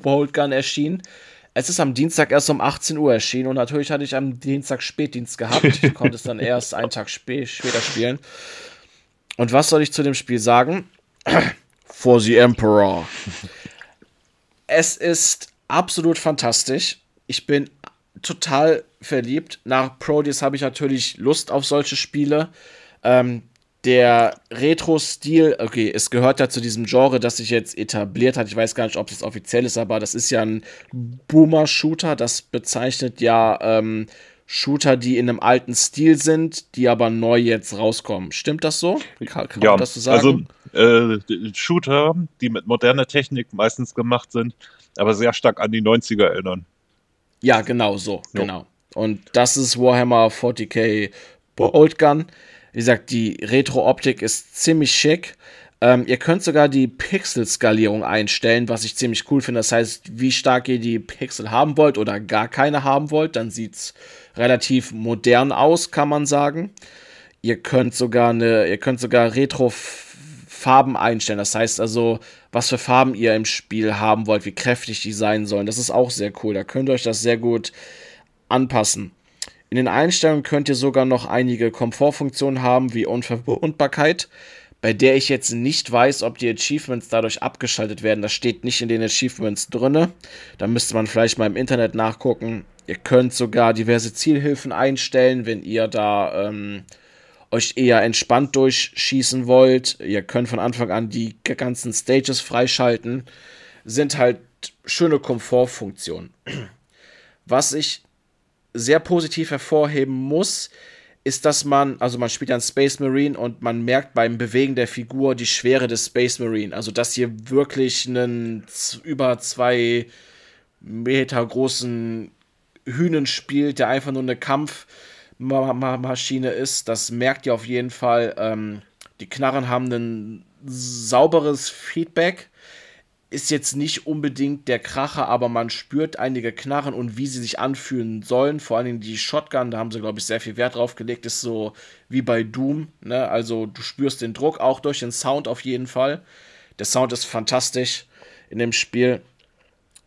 Bolt Gun erschienen. Es ist am Dienstag erst um 18 Uhr erschienen und natürlich hatte ich am Dienstag Spätdienst gehabt. Ich konnte es dann erst einen Tag spä später spielen. Und was soll ich zu dem Spiel sagen? For the Emperor. Es ist absolut fantastisch. Ich bin total verliebt. Nach Proteus habe ich natürlich Lust auf solche Spiele. Ähm, der Retro-Stil, okay, es gehört ja zu diesem Genre, das sich jetzt etabliert hat. Ich weiß gar nicht, ob es offiziell ist, aber das ist ja ein Boomer-Shooter. Das bezeichnet ja ähm, Shooter, die in einem alten Stil sind, die aber neu jetzt rauskommen. Stimmt das so? Kann, kann ja, man das so sagen? Also äh, Shooter, die mit moderner Technik meistens gemacht sind, aber sehr stark an die 90er erinnern. Ja, genau so, jo. genau. Und das ist Warhammer 40k Bolt Gun. Wie gesagt, die Retro-Optik ist ziemlich schick. Ähm, ihr könnt sogar die Pixel-Skalierung einstellen, was ich ziemlich cool finde. Das heißt, wie stark ihr die Pixel haben wollt oder gar keine haben wollt, dann sieht es relativ modern aus, kann man sagen. Ihr könnt sogar eine, ihr könnt sogar Retro Farben einstellen. Das heißt also, was für Farben ihr im Spiel haben wollt, wie kräftig die sein sollen. Das ist auch sehr cool. Da könnt ihr euch das sehr gut anpassen. In den Einstellungen könnt ihr sogar noch einige Komfortfunktionen haben, wie Unverwundbarkeit, bei der ich jetzt nicht weiß, ob die Achievements dadurch abgeschaltet werden. Das steht nicht in den Achievements drin. Da müsste man vielleicht mal im Internet nachgucken. Ihr könnt sogar diverse Zielhilfen einstellen, wenn ihr da ähm, euch eher entspannt durchschießen wollt, ihr könnt von Anfang an die ganzen Stages freischalten, sind halt schöne Komfortfunktionen. Was ich sehr positiv hervorheben muss, ist, dass man, also man spielt ja einen Space Marine und man merkt beim Bewegen der Figur die Schwere des Space Marine. Also, dass hier wirklich einen über zwei Meter großen Hühnen spielt, der einfach nur eine Kampfmaschine ist. Das merkt ihr auf jeden Fall. Ähm, die Knarren haben ein sauberes Feedback ist jetzt nicht unbedingt der Kracher, aber man spürt einige Knarren und wie sie sich anfühlen sollen. Vor allen Dingen die Shotgun, da haben sie, glaube ich, sehr viel Wert drauf gelegt, ist so wie bei Doom. Ne? Also du spürst den Druck auch durch den Sound auf jeden Fall. Der Sound ist fantastisch in dem Spiel.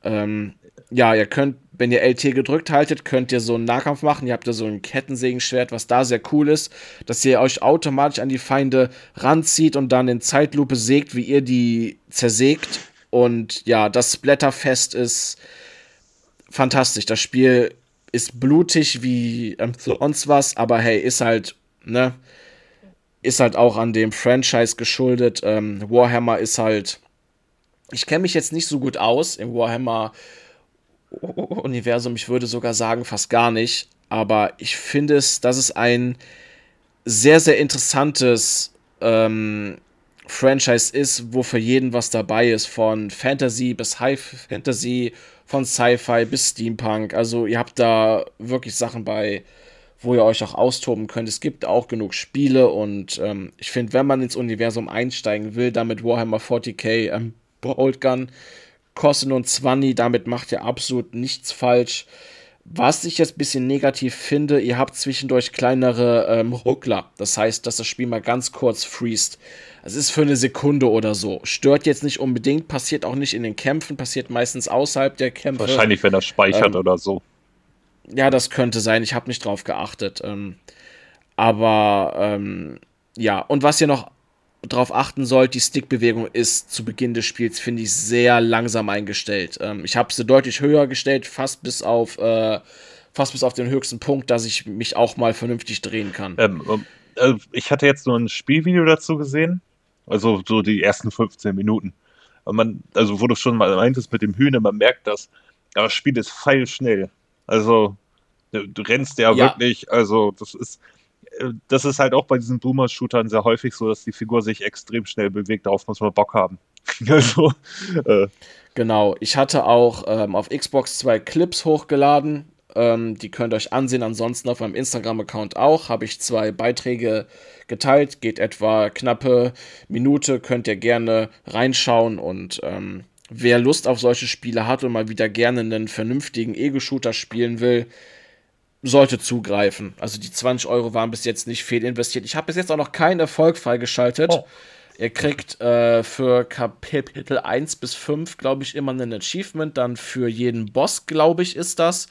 Ähm, ja, ihr könnt, wenn ihr LT gedrückt haltet, könnt ihr so einen Nahkampf machen. Ihr habt da so ein Kettensägenschwert, was da sehr cool ist, dass ihr euch automatisch an die Feinde ranzieht und dann in Zeitlupe sägt, wie ihr die zersägt und ja, das Splatterfest ist fantastisch. Das Spiel ist blutig wie ähm, sonst was, aber hey, ist halt, ne, ist halt auch an dem Franchise geschuldet. Ähm, Warhammer ist halt, ich kenne mich jetzt nicht so gut aus im Warhammer Universum. Ich würde sogar sagen, fast gar nicht. Aber ich finde es, dass es ein sehr, sehr interessantes ähm, Franchise ist, wo für jeden was dabei ist, von Fantasy bis High Fantasy, von Sci-Fi bis Steampunk. Also ihr habt da wirklich Sachen bei, wo ihr euch auch austoben könnt. Es gibt auch genug Spiele und ähm, ich finde, wenn man ins Universum einsteigen will, damit Warhammer 40k ähm, Bolt Gun kostet nur 20, damit macht ihr absolut nichts falsch. Was ich jetzt ein bisschen negativ finde, ihr habt zwischendurch kleinere ähm, Ruckler. Das heißt, dass das Spiel mal ganz kurz freest. Es ist für eine Sekunde oder so. Stört jetzt nicht unbedingt, passiert auch nicht in den Kämpfen, passiert meistens außerhalb der Kämpfe. Wahrscheinlich, wenn er speichert ähm, oder so. Ja, das könnte sein. Ich habe nicht drauf geachtet. Ähm, aber ähm, ja, und was ihr noch drauf achten sollt, die Stickbewegung ist zu Beginn des Spiels, finde ich, sehr langsam eingestellt. Ähm, ich habe sie deutlich höher gestellt, fast bis auf äh, fast bis auf den höchsten Punkt, dass ich mich auch mal vernünftig drehen kann. Ähm, äh, ich hatte jetzt nur ein Spielvideo dazu gesehen also so die ersten 15 Minuten. Und man, also wo du schon mal meintest mit dem Hühner, man merkt das, aber das Spiel ist feilschnell. Also du, du rennst ja, ja, wirklich, also das ist, äh, das ist halt auch bei diesen Boomer-Shootern sehr häufig so, dass die Figur sich extrem schnell bewegt, darauf muss man Bock haben. also, äh. Genau, ich hatte auch ähm, auf Xbox zwei Clips hochgeladen, ähm, die könnt ihr euch ansehen. Ansonsten auf meinem Instagram-Account auch habe ich zwei Beiträge geteilt. Geht etwa knappe Minute. Könnt ihr gerne reinschauen. Und ähm, wer Lust auf solche Spiele hat und mal wieder gerne einen vernünftigen Ego-Shooter spielen will, sollte zugreifen. Also die 20 Euro waren bis jetzt nicht fehlinvestiert. Ich habe bis jetzt auch noch keinen Erfolg freigeschaltet. Oh. Ihr kriegt äh, für Kapitel 1 bis 5, glaube ich, immer ein Achievement. Dann für jeden Boss, glaube ich, ist das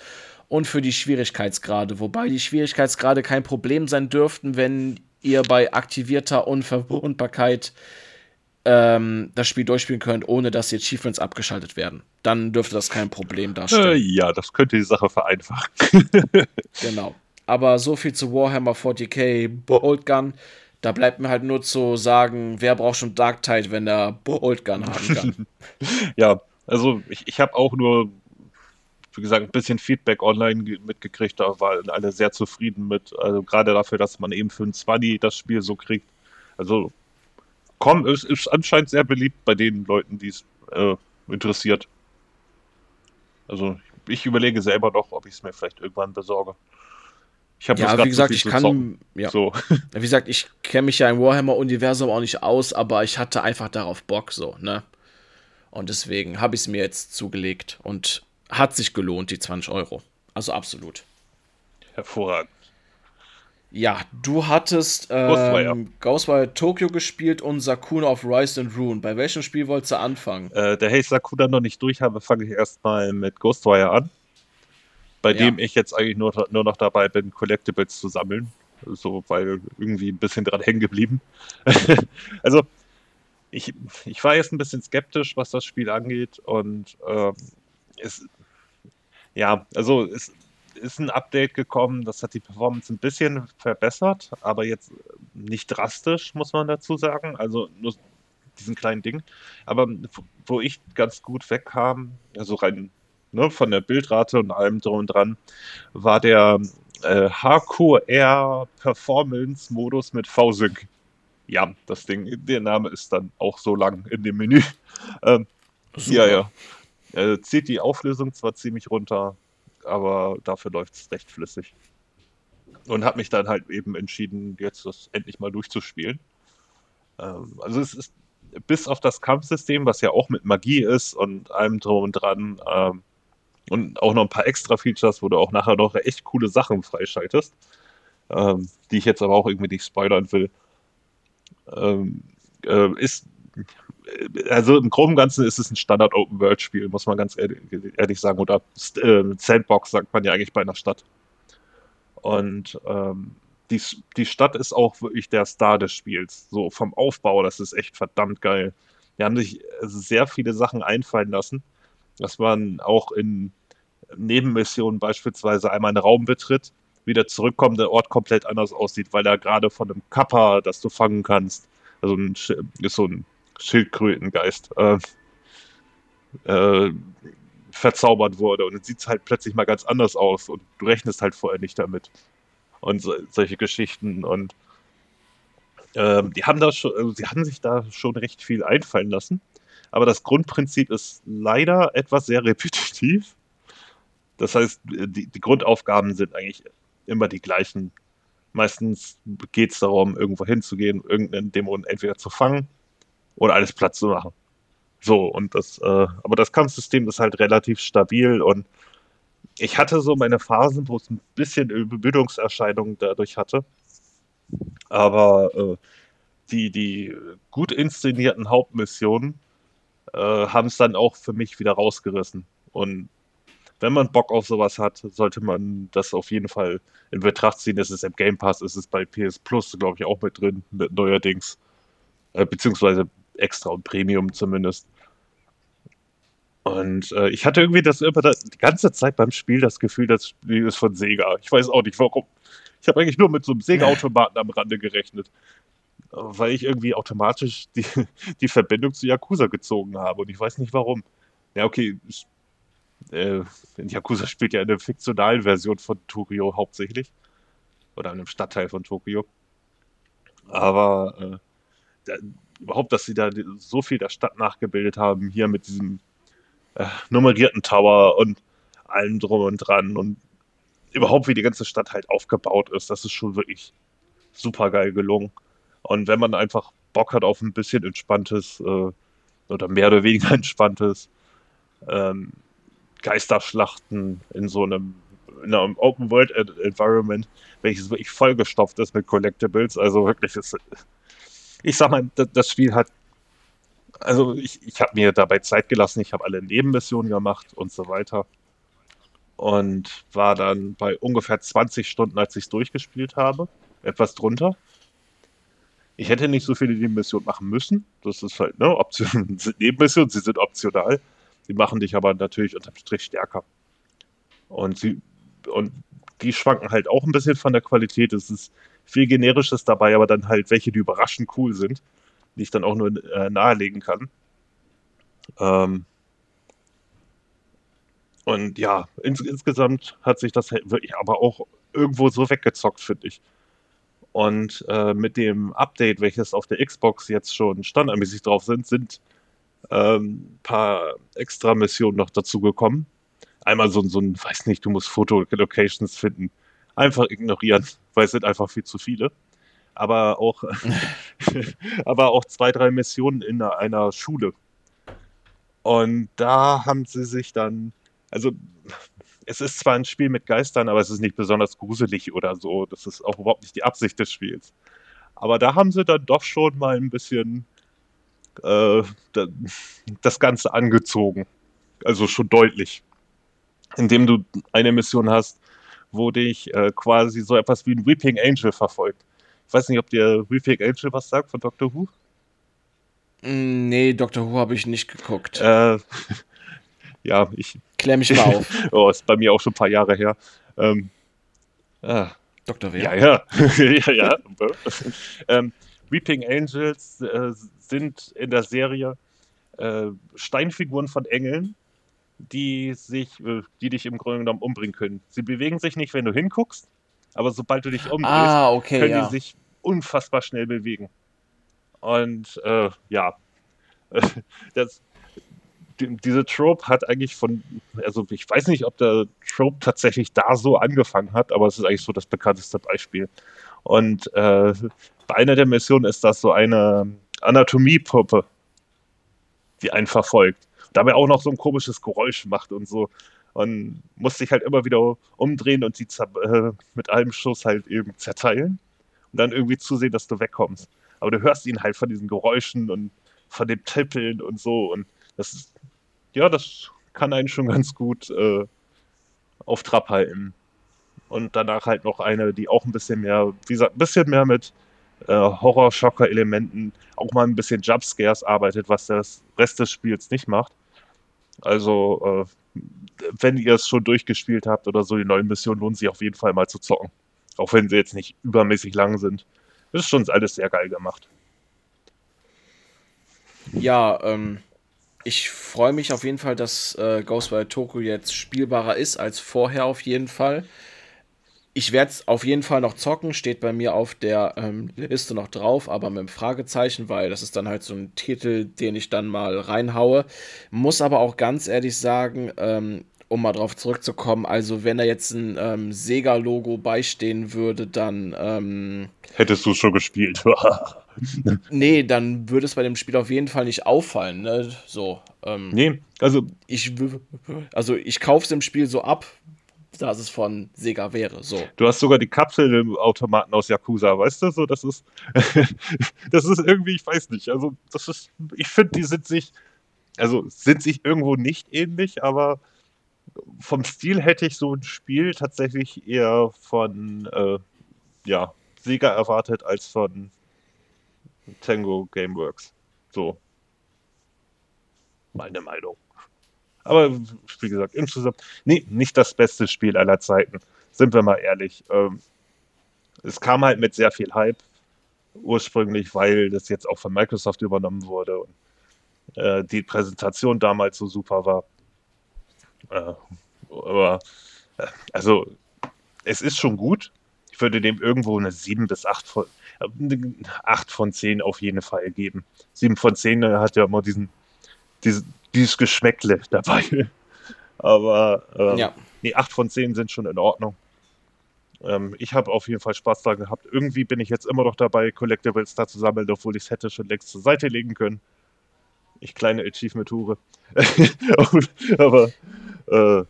und für die Schwierigkeitsgrade. Wobei die Schwierigkeitsgrade kein Problem sein dürften, wenn ihr bei aktivierter Unverwundbarkeit ähm, das Spiel durchspielen könnt, ohne dass die Achievements abgeschaltet werden. Dann dürfte das kein Problem darstellen. Äh, ja, das könnte die Sache vereinfachen. genau. Aber so viel zu Warhammer 40k Bolt Gun. Da bleibt mir halt nur zu sagen, wer braucht schon Dark Tide, wenn er Bolt Gun haben kann. ja, also ich, ich habe auch nur wie gesagt, ein bisschen Feedback online mitgekriegt, da waren alle sehr zufrieden mit. Also gerade dafür, dass man eben für ein 20 das Spiel so kriegt. Also komm, es ist anscheinend sehr beliebt bei den Leuten, die es äh, interessiert. Also ich überlege selber noch, ob ich es mir vielleicht irgendwann besorge. Ich habe ja, wie gesagt, ich kann, ja. So. Wie gesagt, ich kenne mich ja im Warhammer-Universum auch nicht aus, aber ich hatte einfach darauf Bock, so, ne? Und deswegen habe ich es mir jetzt zugelegt und hat sich gelohnt, die 20 Euro. Also absolut. Hervorragend. Ja, du hattest ähm, Ghostwire. Ghostwire Tokyo gespielt und Sakuna of Rise and Rune. Bei welchem Spiel wolltest du anfangen? Äh, der ich Sakuna noch nicht durch habe, fange ich erstmal mit Ghostwire an. Bei ja. dem ich jetzt eigentlich nur, nur noch dabei bin, Collectibles zu sammeln. So, weil irgendwie ein bisschen dran hängen geblieben. also, ich, ich war jetzt ein bisschen skeptisch, was das Spiel angeht und ähm, es ja, also es ist ein Update gekommen, das hat die Performance ein bisschen verbessert, aber jetzt nicht drastisch, muss man dazu sagen. Also nur diesen kleinen Ding. Aber wo ich ganz gut wegkam, also rein ne, von der Bildrate und allem drum und dran, war der äh, HQR Performance Modus mit V-Sync. Ja, das Ding, der Name ist dann auch so lang in dem Menü. Ähm, ja, ja. Äh, zieht die Auflösung zwar ziemlich runter, aber dafür läuft es recht flüssig. Und habe mich dann halt eben entschieden, jetzt das endlich mal durchzuspielen. Ähm, also es ist bis auf das Kampfsystem, was ja auch mit Magie ist und allem drum und dran, ähm, und auch noch ein paar extra Features, wo du auch nachher noch echt coole Sachen freischaltest, ähm, die ich jetzt aber auch irgendwie nicht spoilern will. Ähm, äh, ist also im Groben Ganzen ist es ein Standard Open World Spiel, muss man ganz ehrlich, ehrlich sagen. Oder äh, Sandbox sagt man ja eigentlich bei einer Stadt. Und ähm, die, die Stadt ist auch wirklich der Star des Spiels. So vom Aufbau, das ist echt verdammt geil. Die haben sich sehr viele Sachen einfallen lassen, dass man auch in Nebenmissionen beispielsweise einmal einen Raum betritt, wieder zurückkommt, der Ort komplett anders aussieht, weil er gerade von einem Kappa, das du fangen kannst, also ein, ist so ein Schildkrötengeist, äh, äh, verzaubert wurde. Und dann sieht es halt plötzlich mal ganz anders aus und du rechnest halt vorher nicht damit. Und so, solche Geschichten. Und ähm, die haben da schon, also sie haben sich da schon recht viel einfallen lassen. Aber das Grundprinzip ist leider etwas sehr repetitiv. Das heißt, die, die Grundaufgaben sind eigentlich immer die gleichen. Meistens geht es darum, irgendwo hinzugehen, irgendeinen Dämon entweder zu fangen oder alles Platz zu machen. So, und das, äh, aber das Kampfsystem ist halt relativ stabil und ich hatte so meine Phasen, wo es ein bisschen Übermüdungserscheinungen dadurch hatte. Aber äh, die, die gut inszenierten Hauptmissionen äh, haben es dann auch für mich wieder rausgerissen. Und wenn man Bock auf sowas hat, sollte man das auf jeden Fall in Betracht ziehen. Es ist im Game Pass, es ist bei PS Plus, glaube ich, auch mit drin, neuerdings. Äh, beziehungsweise extra und Premium zumindest. Und äh, ich hatte irgendwie das über die ganze Zeit beim Spiel das Gefühl, das Spiel ist von Sega. Ich weiß auch nicht warum. Ich habe eigentlich nur mit so einem Sega-Automaten am Rande gerechnet. Weil ich irgendwie automatisch die, die Verbindung zu Yakuza gezogen habe. Und ich weiß nicht warum. Ja, okay. Äh, Yakuza spielt ja in der fiktionalen Version von Tokio hauptsächlich. Oder in einem Stadtteil von Tokio. Aber äh, überhaupt, dass sie da so viel der Stadt nachgebildet haben, hier mit diesem äh, nummerierten Tower und allem drum und dran und überhaupt, wie die ganze Stadt halt aufgebaut ist, das ist schon wirklich super geil gelungen. Und wenn man einfach Bock hat auf ein bisschen entspanntes äh, oder mehr oder weniger entspanntes ähm, Geisterschlachten in so einem, in einem Open World Environment, welches wirklich vollgestopft ist mit Collectibles, also wirklich ist ich sag mal, das Spiel hat, also ich, ich habe mir dabei Zeit gelassen, ich habe alle Nebenmissionen gemacht und so weiter. Und war dann bei ungefähr 20 Stunden, als ich es durchgespielt habe, etwas drunter. Ich hätte nicht so viele Nebenmissionen machen müssen. Das ist halt, ne, Option, Nebenmissionen, sie sind optional. Die machen dich aber natürlich unterm Strich stärker. Und sie, und die schwanken halt auch ein bisschen von der Qualität. Es ist viel Generisches dabei, aber dann halt welche, die überraschend cool sind, die ich dann auch nur äh, nahelegen kann. Ähm und ja, ins insgesamt hat sich das halt wirklich aber auch irgendwo so weggezockt, finde ich. Und äh, mit dem Update, welches auf der Xbox jetzt schon standardmäßig drauf sind, sind ein ähm, paar extra Missionen noch dazu gekommen. Einmal so, so ein, weiß nicht, du musst Fotolocations finden einfach ignorieren, weil es sind einfach viel zu viele. Aber auch, aber auch zwei, drei Missionen in einer Schule. Und da haben sie sich dann, also es ist zwar ein Spiel mit Geistern, aber es ist nicht besonders gruselig oder so. Das ist auch überhaupt nicht die Absicht des Spiels. Aber da haben sie dann doch schon mal ein bisschen äh, das Ganze angezogen. Also schon deutlich. Indem du eine Mission hast, wo dich äh, quasi so etwas wie ein Weeping Angel verfolgt. Ich weiß nicht, ob dir Weeping Angel was sagt von Doctor Who? Mm, nee, Doctor Who habe ich nicht geguckt. Äh, ja, ich. Klär mich mal auf. oh, ist bei mir auch schon ein paar Jahre her. Ähm, ah, Dr. Wer? Ja, ja. ja, ja. ähm, Weeping Angels äh, sind in der Serie äh, Steinfiguren von Engeln, die sich, äh, die dich im Grunde genommen umbringen können. Sie bewegen sich nicht, wenn du hinguckst, aber sobald du dich umdrehst, Ah, okay, können ja. die sich unfassbar schnell bewegen. Und äh, ja, das, die, diese Trope hat eigentlich von, also ich weiß nicht, ob der Trope tatsächlich da so angefangen hat, aber es ist eigentlich so das bekannteste Beispiel. Und äh, bei einer der Missionen ist das so eine Anatomiepuppe, die einen verfolgt. Dabei auch noch so ein komisches Geräusch macht und so. Und muss sich halt immer wieder umdrehen und sie äh, mit einem Schuss halt eben zerteilen und dann irgendwie zusehen, dass du wegkommst. Aber du hörst ihn halt von diesen Geräuschen und von dem Tippeln und so. Und das ist, ja, das kann einen schon ganz gut äh, auf Trab halten. Und danach halt noch eine, die auch ein bisschen mehr, wie gesagt, ein bisschen mehr mit äh, Horror-Schocker-Elementen, auch mal ein bisschen Jumpscares arbeitet, was das Rest des Spiels nicht macht. Also, äh, wenn ihr es schon durchgespielt habt oder so, die neuen Missionen lohnen sich auf jeden Fall mal zu zocken. Auch wenn sie jetzt nicht übermäßig lang sind. Das ist schon alles sehr geil gemacht. Ja, ähm, ich freue mich auf jeden Fall, dass äh, Ghostwire Tokyo jetzt spielbarer ist als vorher auf jeden Fall. Ich werde es auf jeden Fall noch zocken, steht bei mir auf der ähm, Liste noch drauf, aber mit einem Fragezeichen, weil das ist dann halt so ein Titel, den ich dann mal reinhaue. Muss aber auch ganz ehrlich sagen, ähm, um mal drauf zurückzukommen, also wenn da jetzt ein ähm, Sega-Logo beistehen würde, dann ähm, Hättest du schon gespielt. nee, dann würde es bei dem Spiel auf jeden Fall nicht auffallen. Ne? So, ähm, nee, also ich, also ich kaufe es im Spiel so ab, dass es von Sega wäre. So. du hast sogar die Kapsel im Automaten aus Yakuza, weißt du? So, das ist, das ist irgendwie, ich weiß nicht. Also, das ist, ich finde, die sind sich, also sind sich irgendwo nicht ähnlich, aber vom Stil hätte ich so ein Spiel tatsächlich eher von, äh, ja, Sega erwartet als von Tango Gameworks. So. Meine Meinung. Aber wie gesagt, insgesamt, nee, nicht das beste Spiel aller Zeiten. Sind wir mal ehrlich. Ähm, es kam halt mit sehr viel Hype ursprünglich, weil das jetzt auch von Microsoft übernommen wurde und äh, die Präsentation damals so super war. Äh, aber äh, also es ist schon gut. Ich würde dem irgendwo eine 7 bis 8 von, äh, eine 8 von 10 auf jeden Fall geben. 7 von 10 äh, hat ja immer diesen, diesen, dieses Geschmäckle dabei. Aber ähm, Ja. nee, 8 von 10 sind schon in Ordnung. Ähm, ich habe auf jeden Fall Spaß daran gehabt. Irgendwie bin ich jetzt immer noch dabei, Collectibles da zu sammeln, obwohl ich es hätte schon längst zur Seite legen können. Ich kleine Achievement-Hure. Aber äh,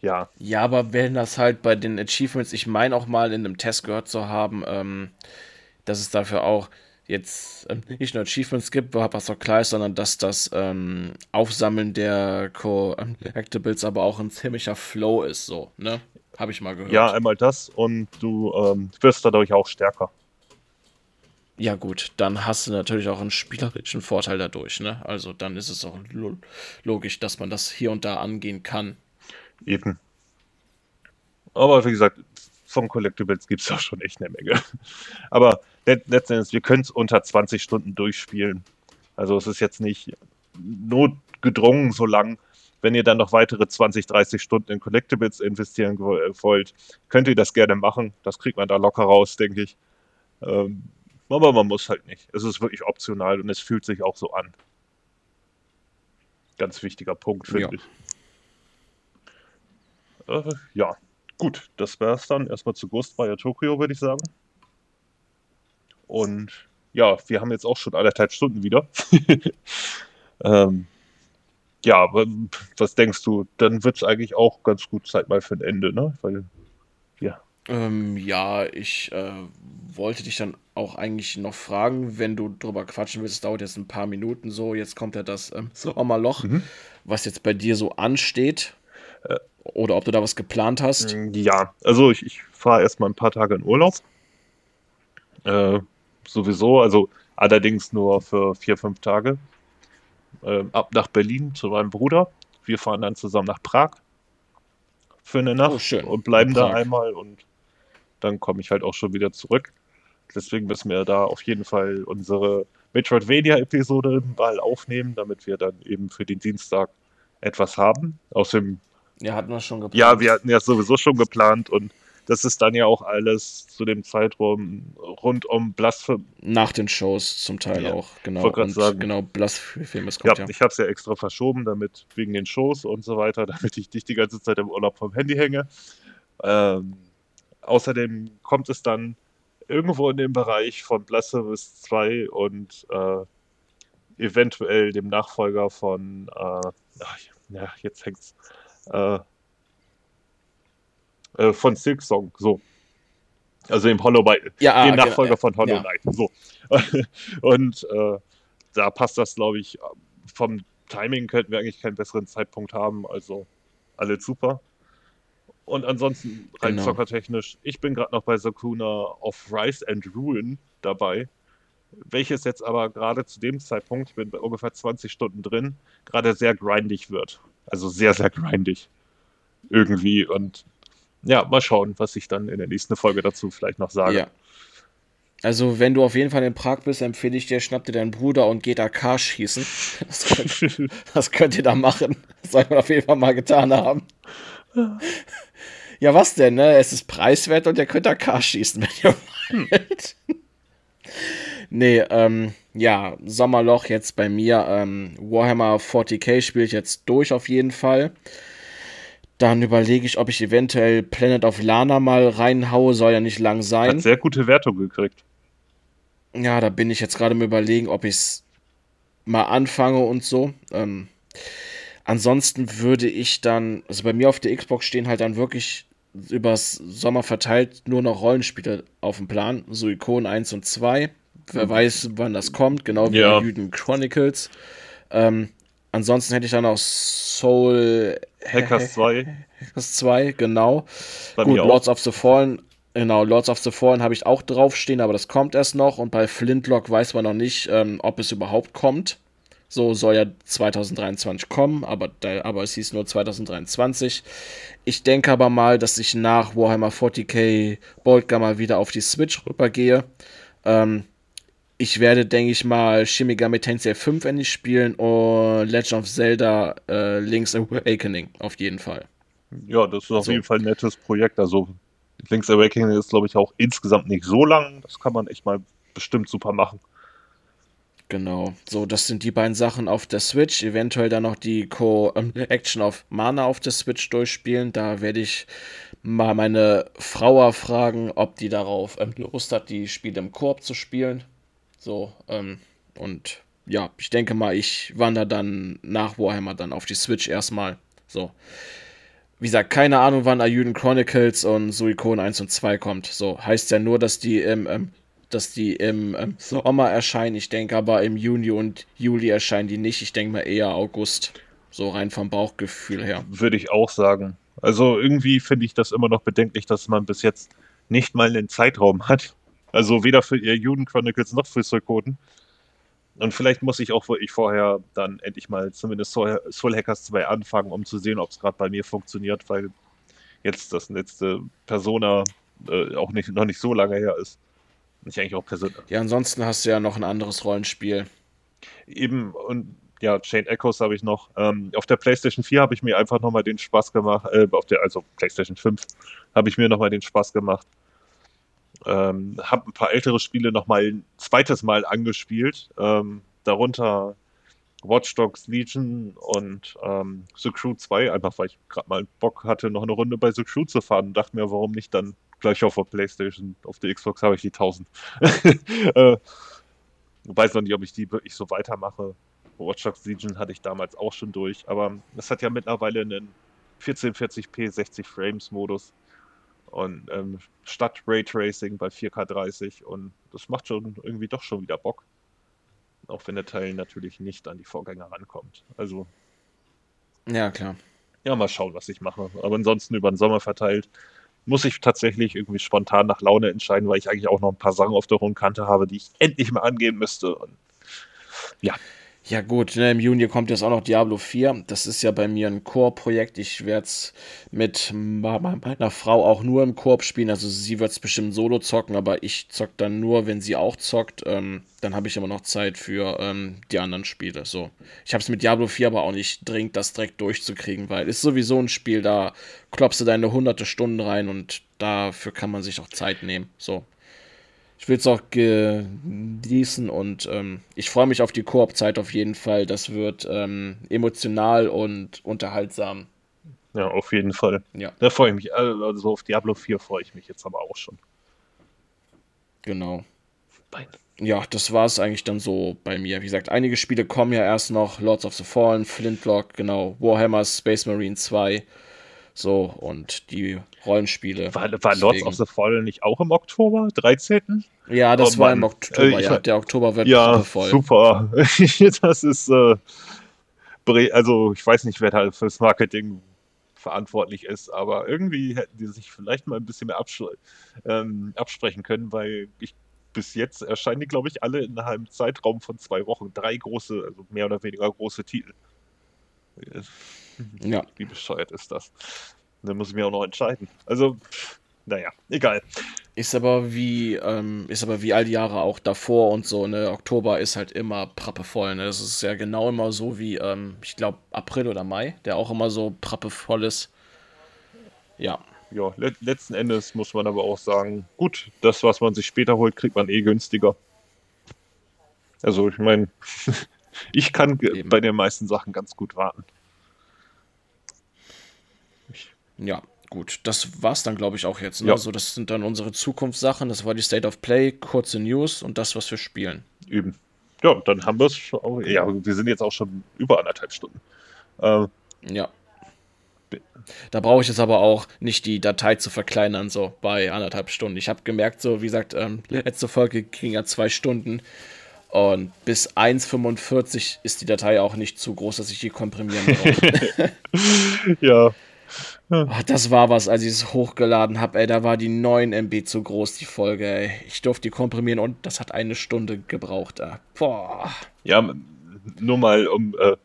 ja, Ja, aber wenn das halt bei den Achievements, ich meine auch mal in einem Test gehört zu haben, ähm, dass es dafür auch jetzt ähm, nicht nur Achievements gibt, was auch klar ist, sondern dass das ähm, Aufsammeln der Collectibles aber auch ein ziemlicher Flow ist, so, ne? Habe ich mal gehört. ja, einmal das und du ähm, wirst dadurch auch stärker. Ja, gut, dann hast du natürlich auch einen spielerischen Vorteil dadurch, ne? Also dann ist es auch lo logisch, dass man das hier und da angehen kann. Eben. Aber wie gesagt, von Collectibles gibt es auch schon echt eine Menge. Aber let letztendlich, wir können es unter 20 Stunden durchspielen. Also es ist jetzt nicht notgedrungen so lang. Wenn ihr dann noch weitere 20, 30 Stunden in Collectibles investieren äh, wollt, könnt ihr das gerne machen. Das kriegt man da locker raus, denke ich. Ähm, aber man muss halt nicht. Es ist wirklich optional und es fühlt sich auch so an. Ganz wichtiger Punkt, finde Ja. ich. Äh, ja, gut, das wäre es dann. Erstmal zu Ghostwire Tokyo, würde ich sagen. Und ja, wir haben jetzt auch schon anderthalb Stunden wieder. ähm, ja, aber was denkst du? Dann wird es eigentlich auch ganz gut Zeit mal für ein Ende, ne? Weil, ja. Ähm, ja, ich äh, wollte dich dann auch eigentlich noch fragen, wenn du drüber quatschen willst, es dauert jetzt ein paar Minuten so, jetzt kommt ja das ähm, Sommerloch, Mhm. was jetzt bei dir so ansteht. Äh. Oder ob du da was geplant hast. Ja, also ich, ich fahre erstmal ein paar Tage in Urlaub. Äh, sowieso, also allerdings nur für vier, fünf Tage. Ähm, ab nach Berlin zu meinem Bruder. Wir fahren dann zusammen nach Prag für eine Nacht Oh, und bleiben da einmal und dann komme ich halt auch schon wieder zurück. Deswegen müssen wir da auf jeden Fall unsere Metroidvania-Episode mal aufnehmen, damit wir dann eben für den Dienstag etwas haben. Außerdem. Ja, hatten wir schon geplant. Ja, wir hatten ja sowieso schon geplant und das ist dann ja auch alles zu dem Zeitraum rund um Blasphemy. Nach den Shows zum Teil ja, auch, genau. Und sagen, genau, Blasphemy kommt ja. ja. Ich habe es ja extra verschoben, damit wegen den Shows und so weiter, damit ich nicht die ganze Zeit im Urlaub vom Handy hänge. Ähm, außerdem kommt es dann irgendwo in dem Bereich von Blasphemous 2 und äh, eventuell dem Nachfolger von, äh, ach, ja, jetzt hängt's, äh, äh, von Silk Song, so. Also dem Hollow Knight, ja, dem Nachfolger ja, von Hollow Knight, ja. so. und äh, da passt das, glaube ich, vom Timing könnten wir eigentlich keinen besseren Zeitpunkt haben, also alle super. Und ansonsten rein genau. zockertechnisch, ich bin gerade noch bei Sakuna of Rise and Ruin dabei, welches jetzt aber gerade zu dem Zeitpunkt, ich bin bei ungefähr 20 Stunden drin, gerade sehr grindig wird. Also sehr, sehr grindig. Irgendwie. Und ja, mal schauen, was ich dann in der nächsten Folge dazu vielleicht noch sage. Ja. Also, wenn du auf jeden Fall in Prag bist, empfehle ich dir, schnapp dir deinen Bruder und geht AK schießen. Das könnt, das könnt ihr da machen. Das soll man auf jeden Fall mal getan haben. Ja, was denn, ne? Es ist preiswert und ihr könnt AK schießen, wenn ihr wollt. Nee, ähm, ja, Sommerloch jetzt bei mir. Ähm, Warhammer 40k spiele ich jetzt durch auf jeden Fall. Dann überlege ich, ob ich eventuell Planet of Lana mal reinhaue, soll ja nicht lang sein. Hat sehr gute Wertung gekriegt. Ja, da bin ich jetzt gerade im Überlegen, ob ich es mal anfange und so. Ähm, ansonsten würde ich dann, also bei mir auf der Xbox stehen halt dann wirklich übers Sommer verteilt nur noch Rollenspiele auf dem Plan, so Ikonen 1 und 2. Wer weiß, wann das kommt, genau wie ja. Juden Chronicles. Ähm, ansonsten hätte ich dann auch Soul Hackers 2. Hackers 2, genau. Bei Gut, Lords of the Fallen, genau, Lords of the Fallen habe ich auch draufstehen, aber das kommt erst noch. Und bei Flintlock weiß man noch nicht, ähm, ob es überhaupt kommt. So soll ja 2023 kommen, aber, aber es hieß nur 2023. Ich denke aber mal, dass ich nach Warhammer 40k Bolt Gamma wieder auf die Switch rübergehe. Ähm, ich werde, denke ich mal, Shin Megami Tensei 5 endlich spielen und Legend of Zelda äh, Link's Awakening auf jeden Fall. Ja, das ist auf so. jeden Fall ein nettes Projekt. Also Link's Awakening ist, glaube ich, auch insgesamt nicht so lang. Das kann man echt mal bestimmt super machen. Genau, so, das sind die beiden Sachen auf der Switch. Eventuell dann noch die Co-Action of Mana auf der Switch durchspielen. Da werde ich mal meine Frau fragen, ob die darauf ähm, Lust hat, die Spiele im Koop zu spielen. So, ähm, und ja, ich denke mal, ich wandere dann nach Warhammer dann auf die Switch erstmal. So. Wie gesagt, keine Ahnung, wann Ayuden Chronicles und Suikon 1 und 2 kommt. So, heißt ja nur, dass die im, ähm, dass die im ähm, Sommer erscheinen. Ich denke aber im Juni und Juli erscheinen die nicht. Ich denke mal eher August. So rein vom Bauchgefühl her. Würde ich auch sagen. Also irgendwie finde ich das immer noch bedenklich, dass man bis jetzt nicht mal einen Zeitraum hat, also weder für ihr Juden Chronicles noch für Suikoden. Und vielleicht muss ich auch ich vorher dann endlich mal zumindest Soul Hackers 2 anfangen, um zu sehen, ob es gerade bei mir funktioniert, weil jetzt das letzte Persona äh, auch nicht, noch nicht so lange her ist. Ich eigentlich auch persönlich. Ja, ansonsten hast du ja noch ein anderes Rollenspiel. Eben, und ja, Chain Echoes habe ich noch. Ähm, auf der PlayStation 4 habe ich mir einfach nochmal den Spaß gemacht, äh, auf der, also PlayStation 5 habe ich mir nochmal den Spaß gemacht, ähm, habe ein paar ältere Spiele nochmal ein zweites Mal angespielt, ähm, darunter Watch Dogs Legion und ähm, The Crew 2, einfach weil ich gerade mal Bock hatte, noch eine Runde bei The Crew zu fahren und dachte mir, warum nicht dann gleich auf der Playstation, auf der Xbox habe ich die 1000. äh, weiß noch nicht, ob ich die wirklich so weitermache. Watch Dogs Legion hatte ich damals auch schon durch, aber es hat ja mittlerweile einen 1440p 60 Frames Modus und ähm, statt Raytracing bei 4K30 und das macht schon irgendwie doch schon wieder Bock. Auch wenn der Teil natürlich nicht an die Vorgänger rankommt. Also. Ja, klar. Ja, mal schauen, was ich mache. Aber ansonsten über den Sommer verteilt muss ich tatsächlich irgendwie spontan nach Laune entscheiden, weil ich eigentlich auch noch ein paar Sachen auf der hohen Kante habe, die ich endlich mal angehen müsste. Und ja. Ja gut, ne, im Juni kommt jetzt auch noch Diablo 4. Das ist ja bei mir ein Koop-Projekt. Ich werde es mit meiner Frau auch nur im Koop spielen. Also sie wird es bestimmt solo zocken, aber ich zock dann nur, wenn sie auch zockt. Ähm, dann habe ich immer noch Zeit für ähm, die anderen Spiele. So. Ich habe es mit Diablo 4 aber auch nicht dringend, das direkt durchzukriegen, weil es ist sowieso ein Spiel, da klopfst du deine hunderte Stunden rein und dafür kann man sich auch Zeit nehmen. So ich will es auch genießen und ähm, ich freue mich auf die Koop-Zeit auf jeden Fall. Das wird ähm, emotional und unterhaltsam. Ja, auf jeden Fall. Ja. Da freue ich mich. Also auf Diablo 4 freue ich mich jetzt aber auch schon. Genau. Bein. Ja, das war es eigentlich dann so bei mir. Wie gesagt, einige Spiele kommen ja erst noch. Lords of the Fallen, Flintlock, genau. Warhammer, Space Marine 2. So, und die Rollenspiele. War, war Lords of the Fallen nicht auch im Oktober, 13.? Ja, das oh, war im Oktober, äh, ja. Der Oktober wird ja voll. super. das ist, äh, also ich weiß nicht, wer da fürs Marketing verantwortlich ist, aber irgendwie hätten die sich vielleicht mal ein bisschen mehr ähm, absprechen können, weil ich bis jetzt erscheinen die, glaube ich, alle in einem Zeitraum von zwei Wochen. Drei große, also mehr oder weniger große Titel. Ja. Wie bescheuert ist das? Dann muss ich mir auch noch entscheiden. Also, naja, egal. Ist aber wie, ähm, ist aber wie all die Jahre auch davor und so, ne? Oktober ist halt immer prappevoll, ne? Das ist ja genau immer so wie, ähm, ich glaube, April oder Mai, der auch immer so prappevoll ist. Ja. Ja, le letzten Endes muss man aber auch sagen, gut, das, was man sich später holt, kriegt man eh günstiger. Also, ich meine, ich kann Eben. bei den meisten Sachen ganz gut warten. Ja, gut. Das war's dann, glaube ich, auch jetzt. Ne? Ja. Also, das sind dann unsere Zukunftssachen. Das war die State of Play, kurze News und das, was wir spielen. Eben. Ja, dann haben wir es schon. Ja, wir sind jetzt auch schon über anderthalb Stunden. Ähm, ja. Da brauche ich jetzt aber auch nicht die Datei zu verkleinern, so bei anderthalb Stunden. Ich habe gemerkt, so wie gesagt, ähm, letzte Folge ging ja zwei Stunden. Und bis 1,45 ist die Datei auch nicht zu groß, dass ich die komprimieren brauche. ja, Ach, das war was, als ich es hochgeladen habe, ey. Da war die 9 MB zu groß, die Folge, ey. Ich durfte die komprimieren und das hat eine Stunde gebraucht, ey. Boah. Ja, nur mal um, äh,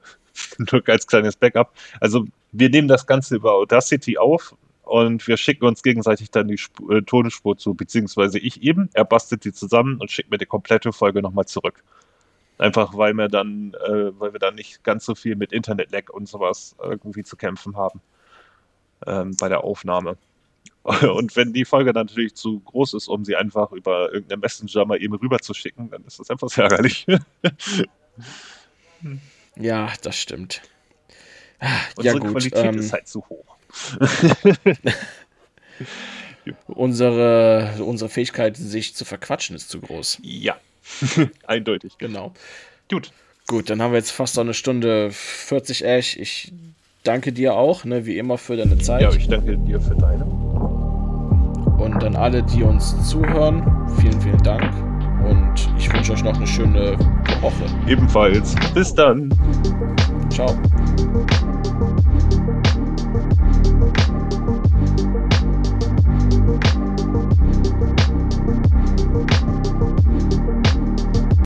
nur als kleines Backup. Also, wir nehmen das Ganze über Audacity auf und wir schicken uns gegenseitig dann die Sp äh, Tonspur zu, beziehungsweise ich eben. Er bastelt die zusammen und schickt mir die komplette Folge nochmal zurück. Einfach weil wir dann, äh, weil wir dann nicht ganz so viel mit Internet-Lag und sowas irgendwie zu kämpfen haben ähm, bei der Aufnahme. Und wenn die Folge dann natürlich zu groß ist, um sie einfach über irgendeinen Messenger mal eben rüber zu schicken, dann ist das einfach sehr ärgerlich. ja, das stimmt. Unsere ja, gut, Qualität ähm, ist halt zu hoch. unsere, unsere Fähigkeit, sich zu verquatschen, ist zu groß. Ja, eindeutig. Genau. Gut. Gut, dann haben wir jetzt fast eine Stunde 40 Ash. Ich danke dir auch, ne, wie immer, für deine Zeit. Ja, ich danke dir für deine. Und an alle, die uns zuhören, vielen, vielen Dank. Und ich wünsche euch noch eine schöne Woche. Ebenfalls. Bis dann. Ciao.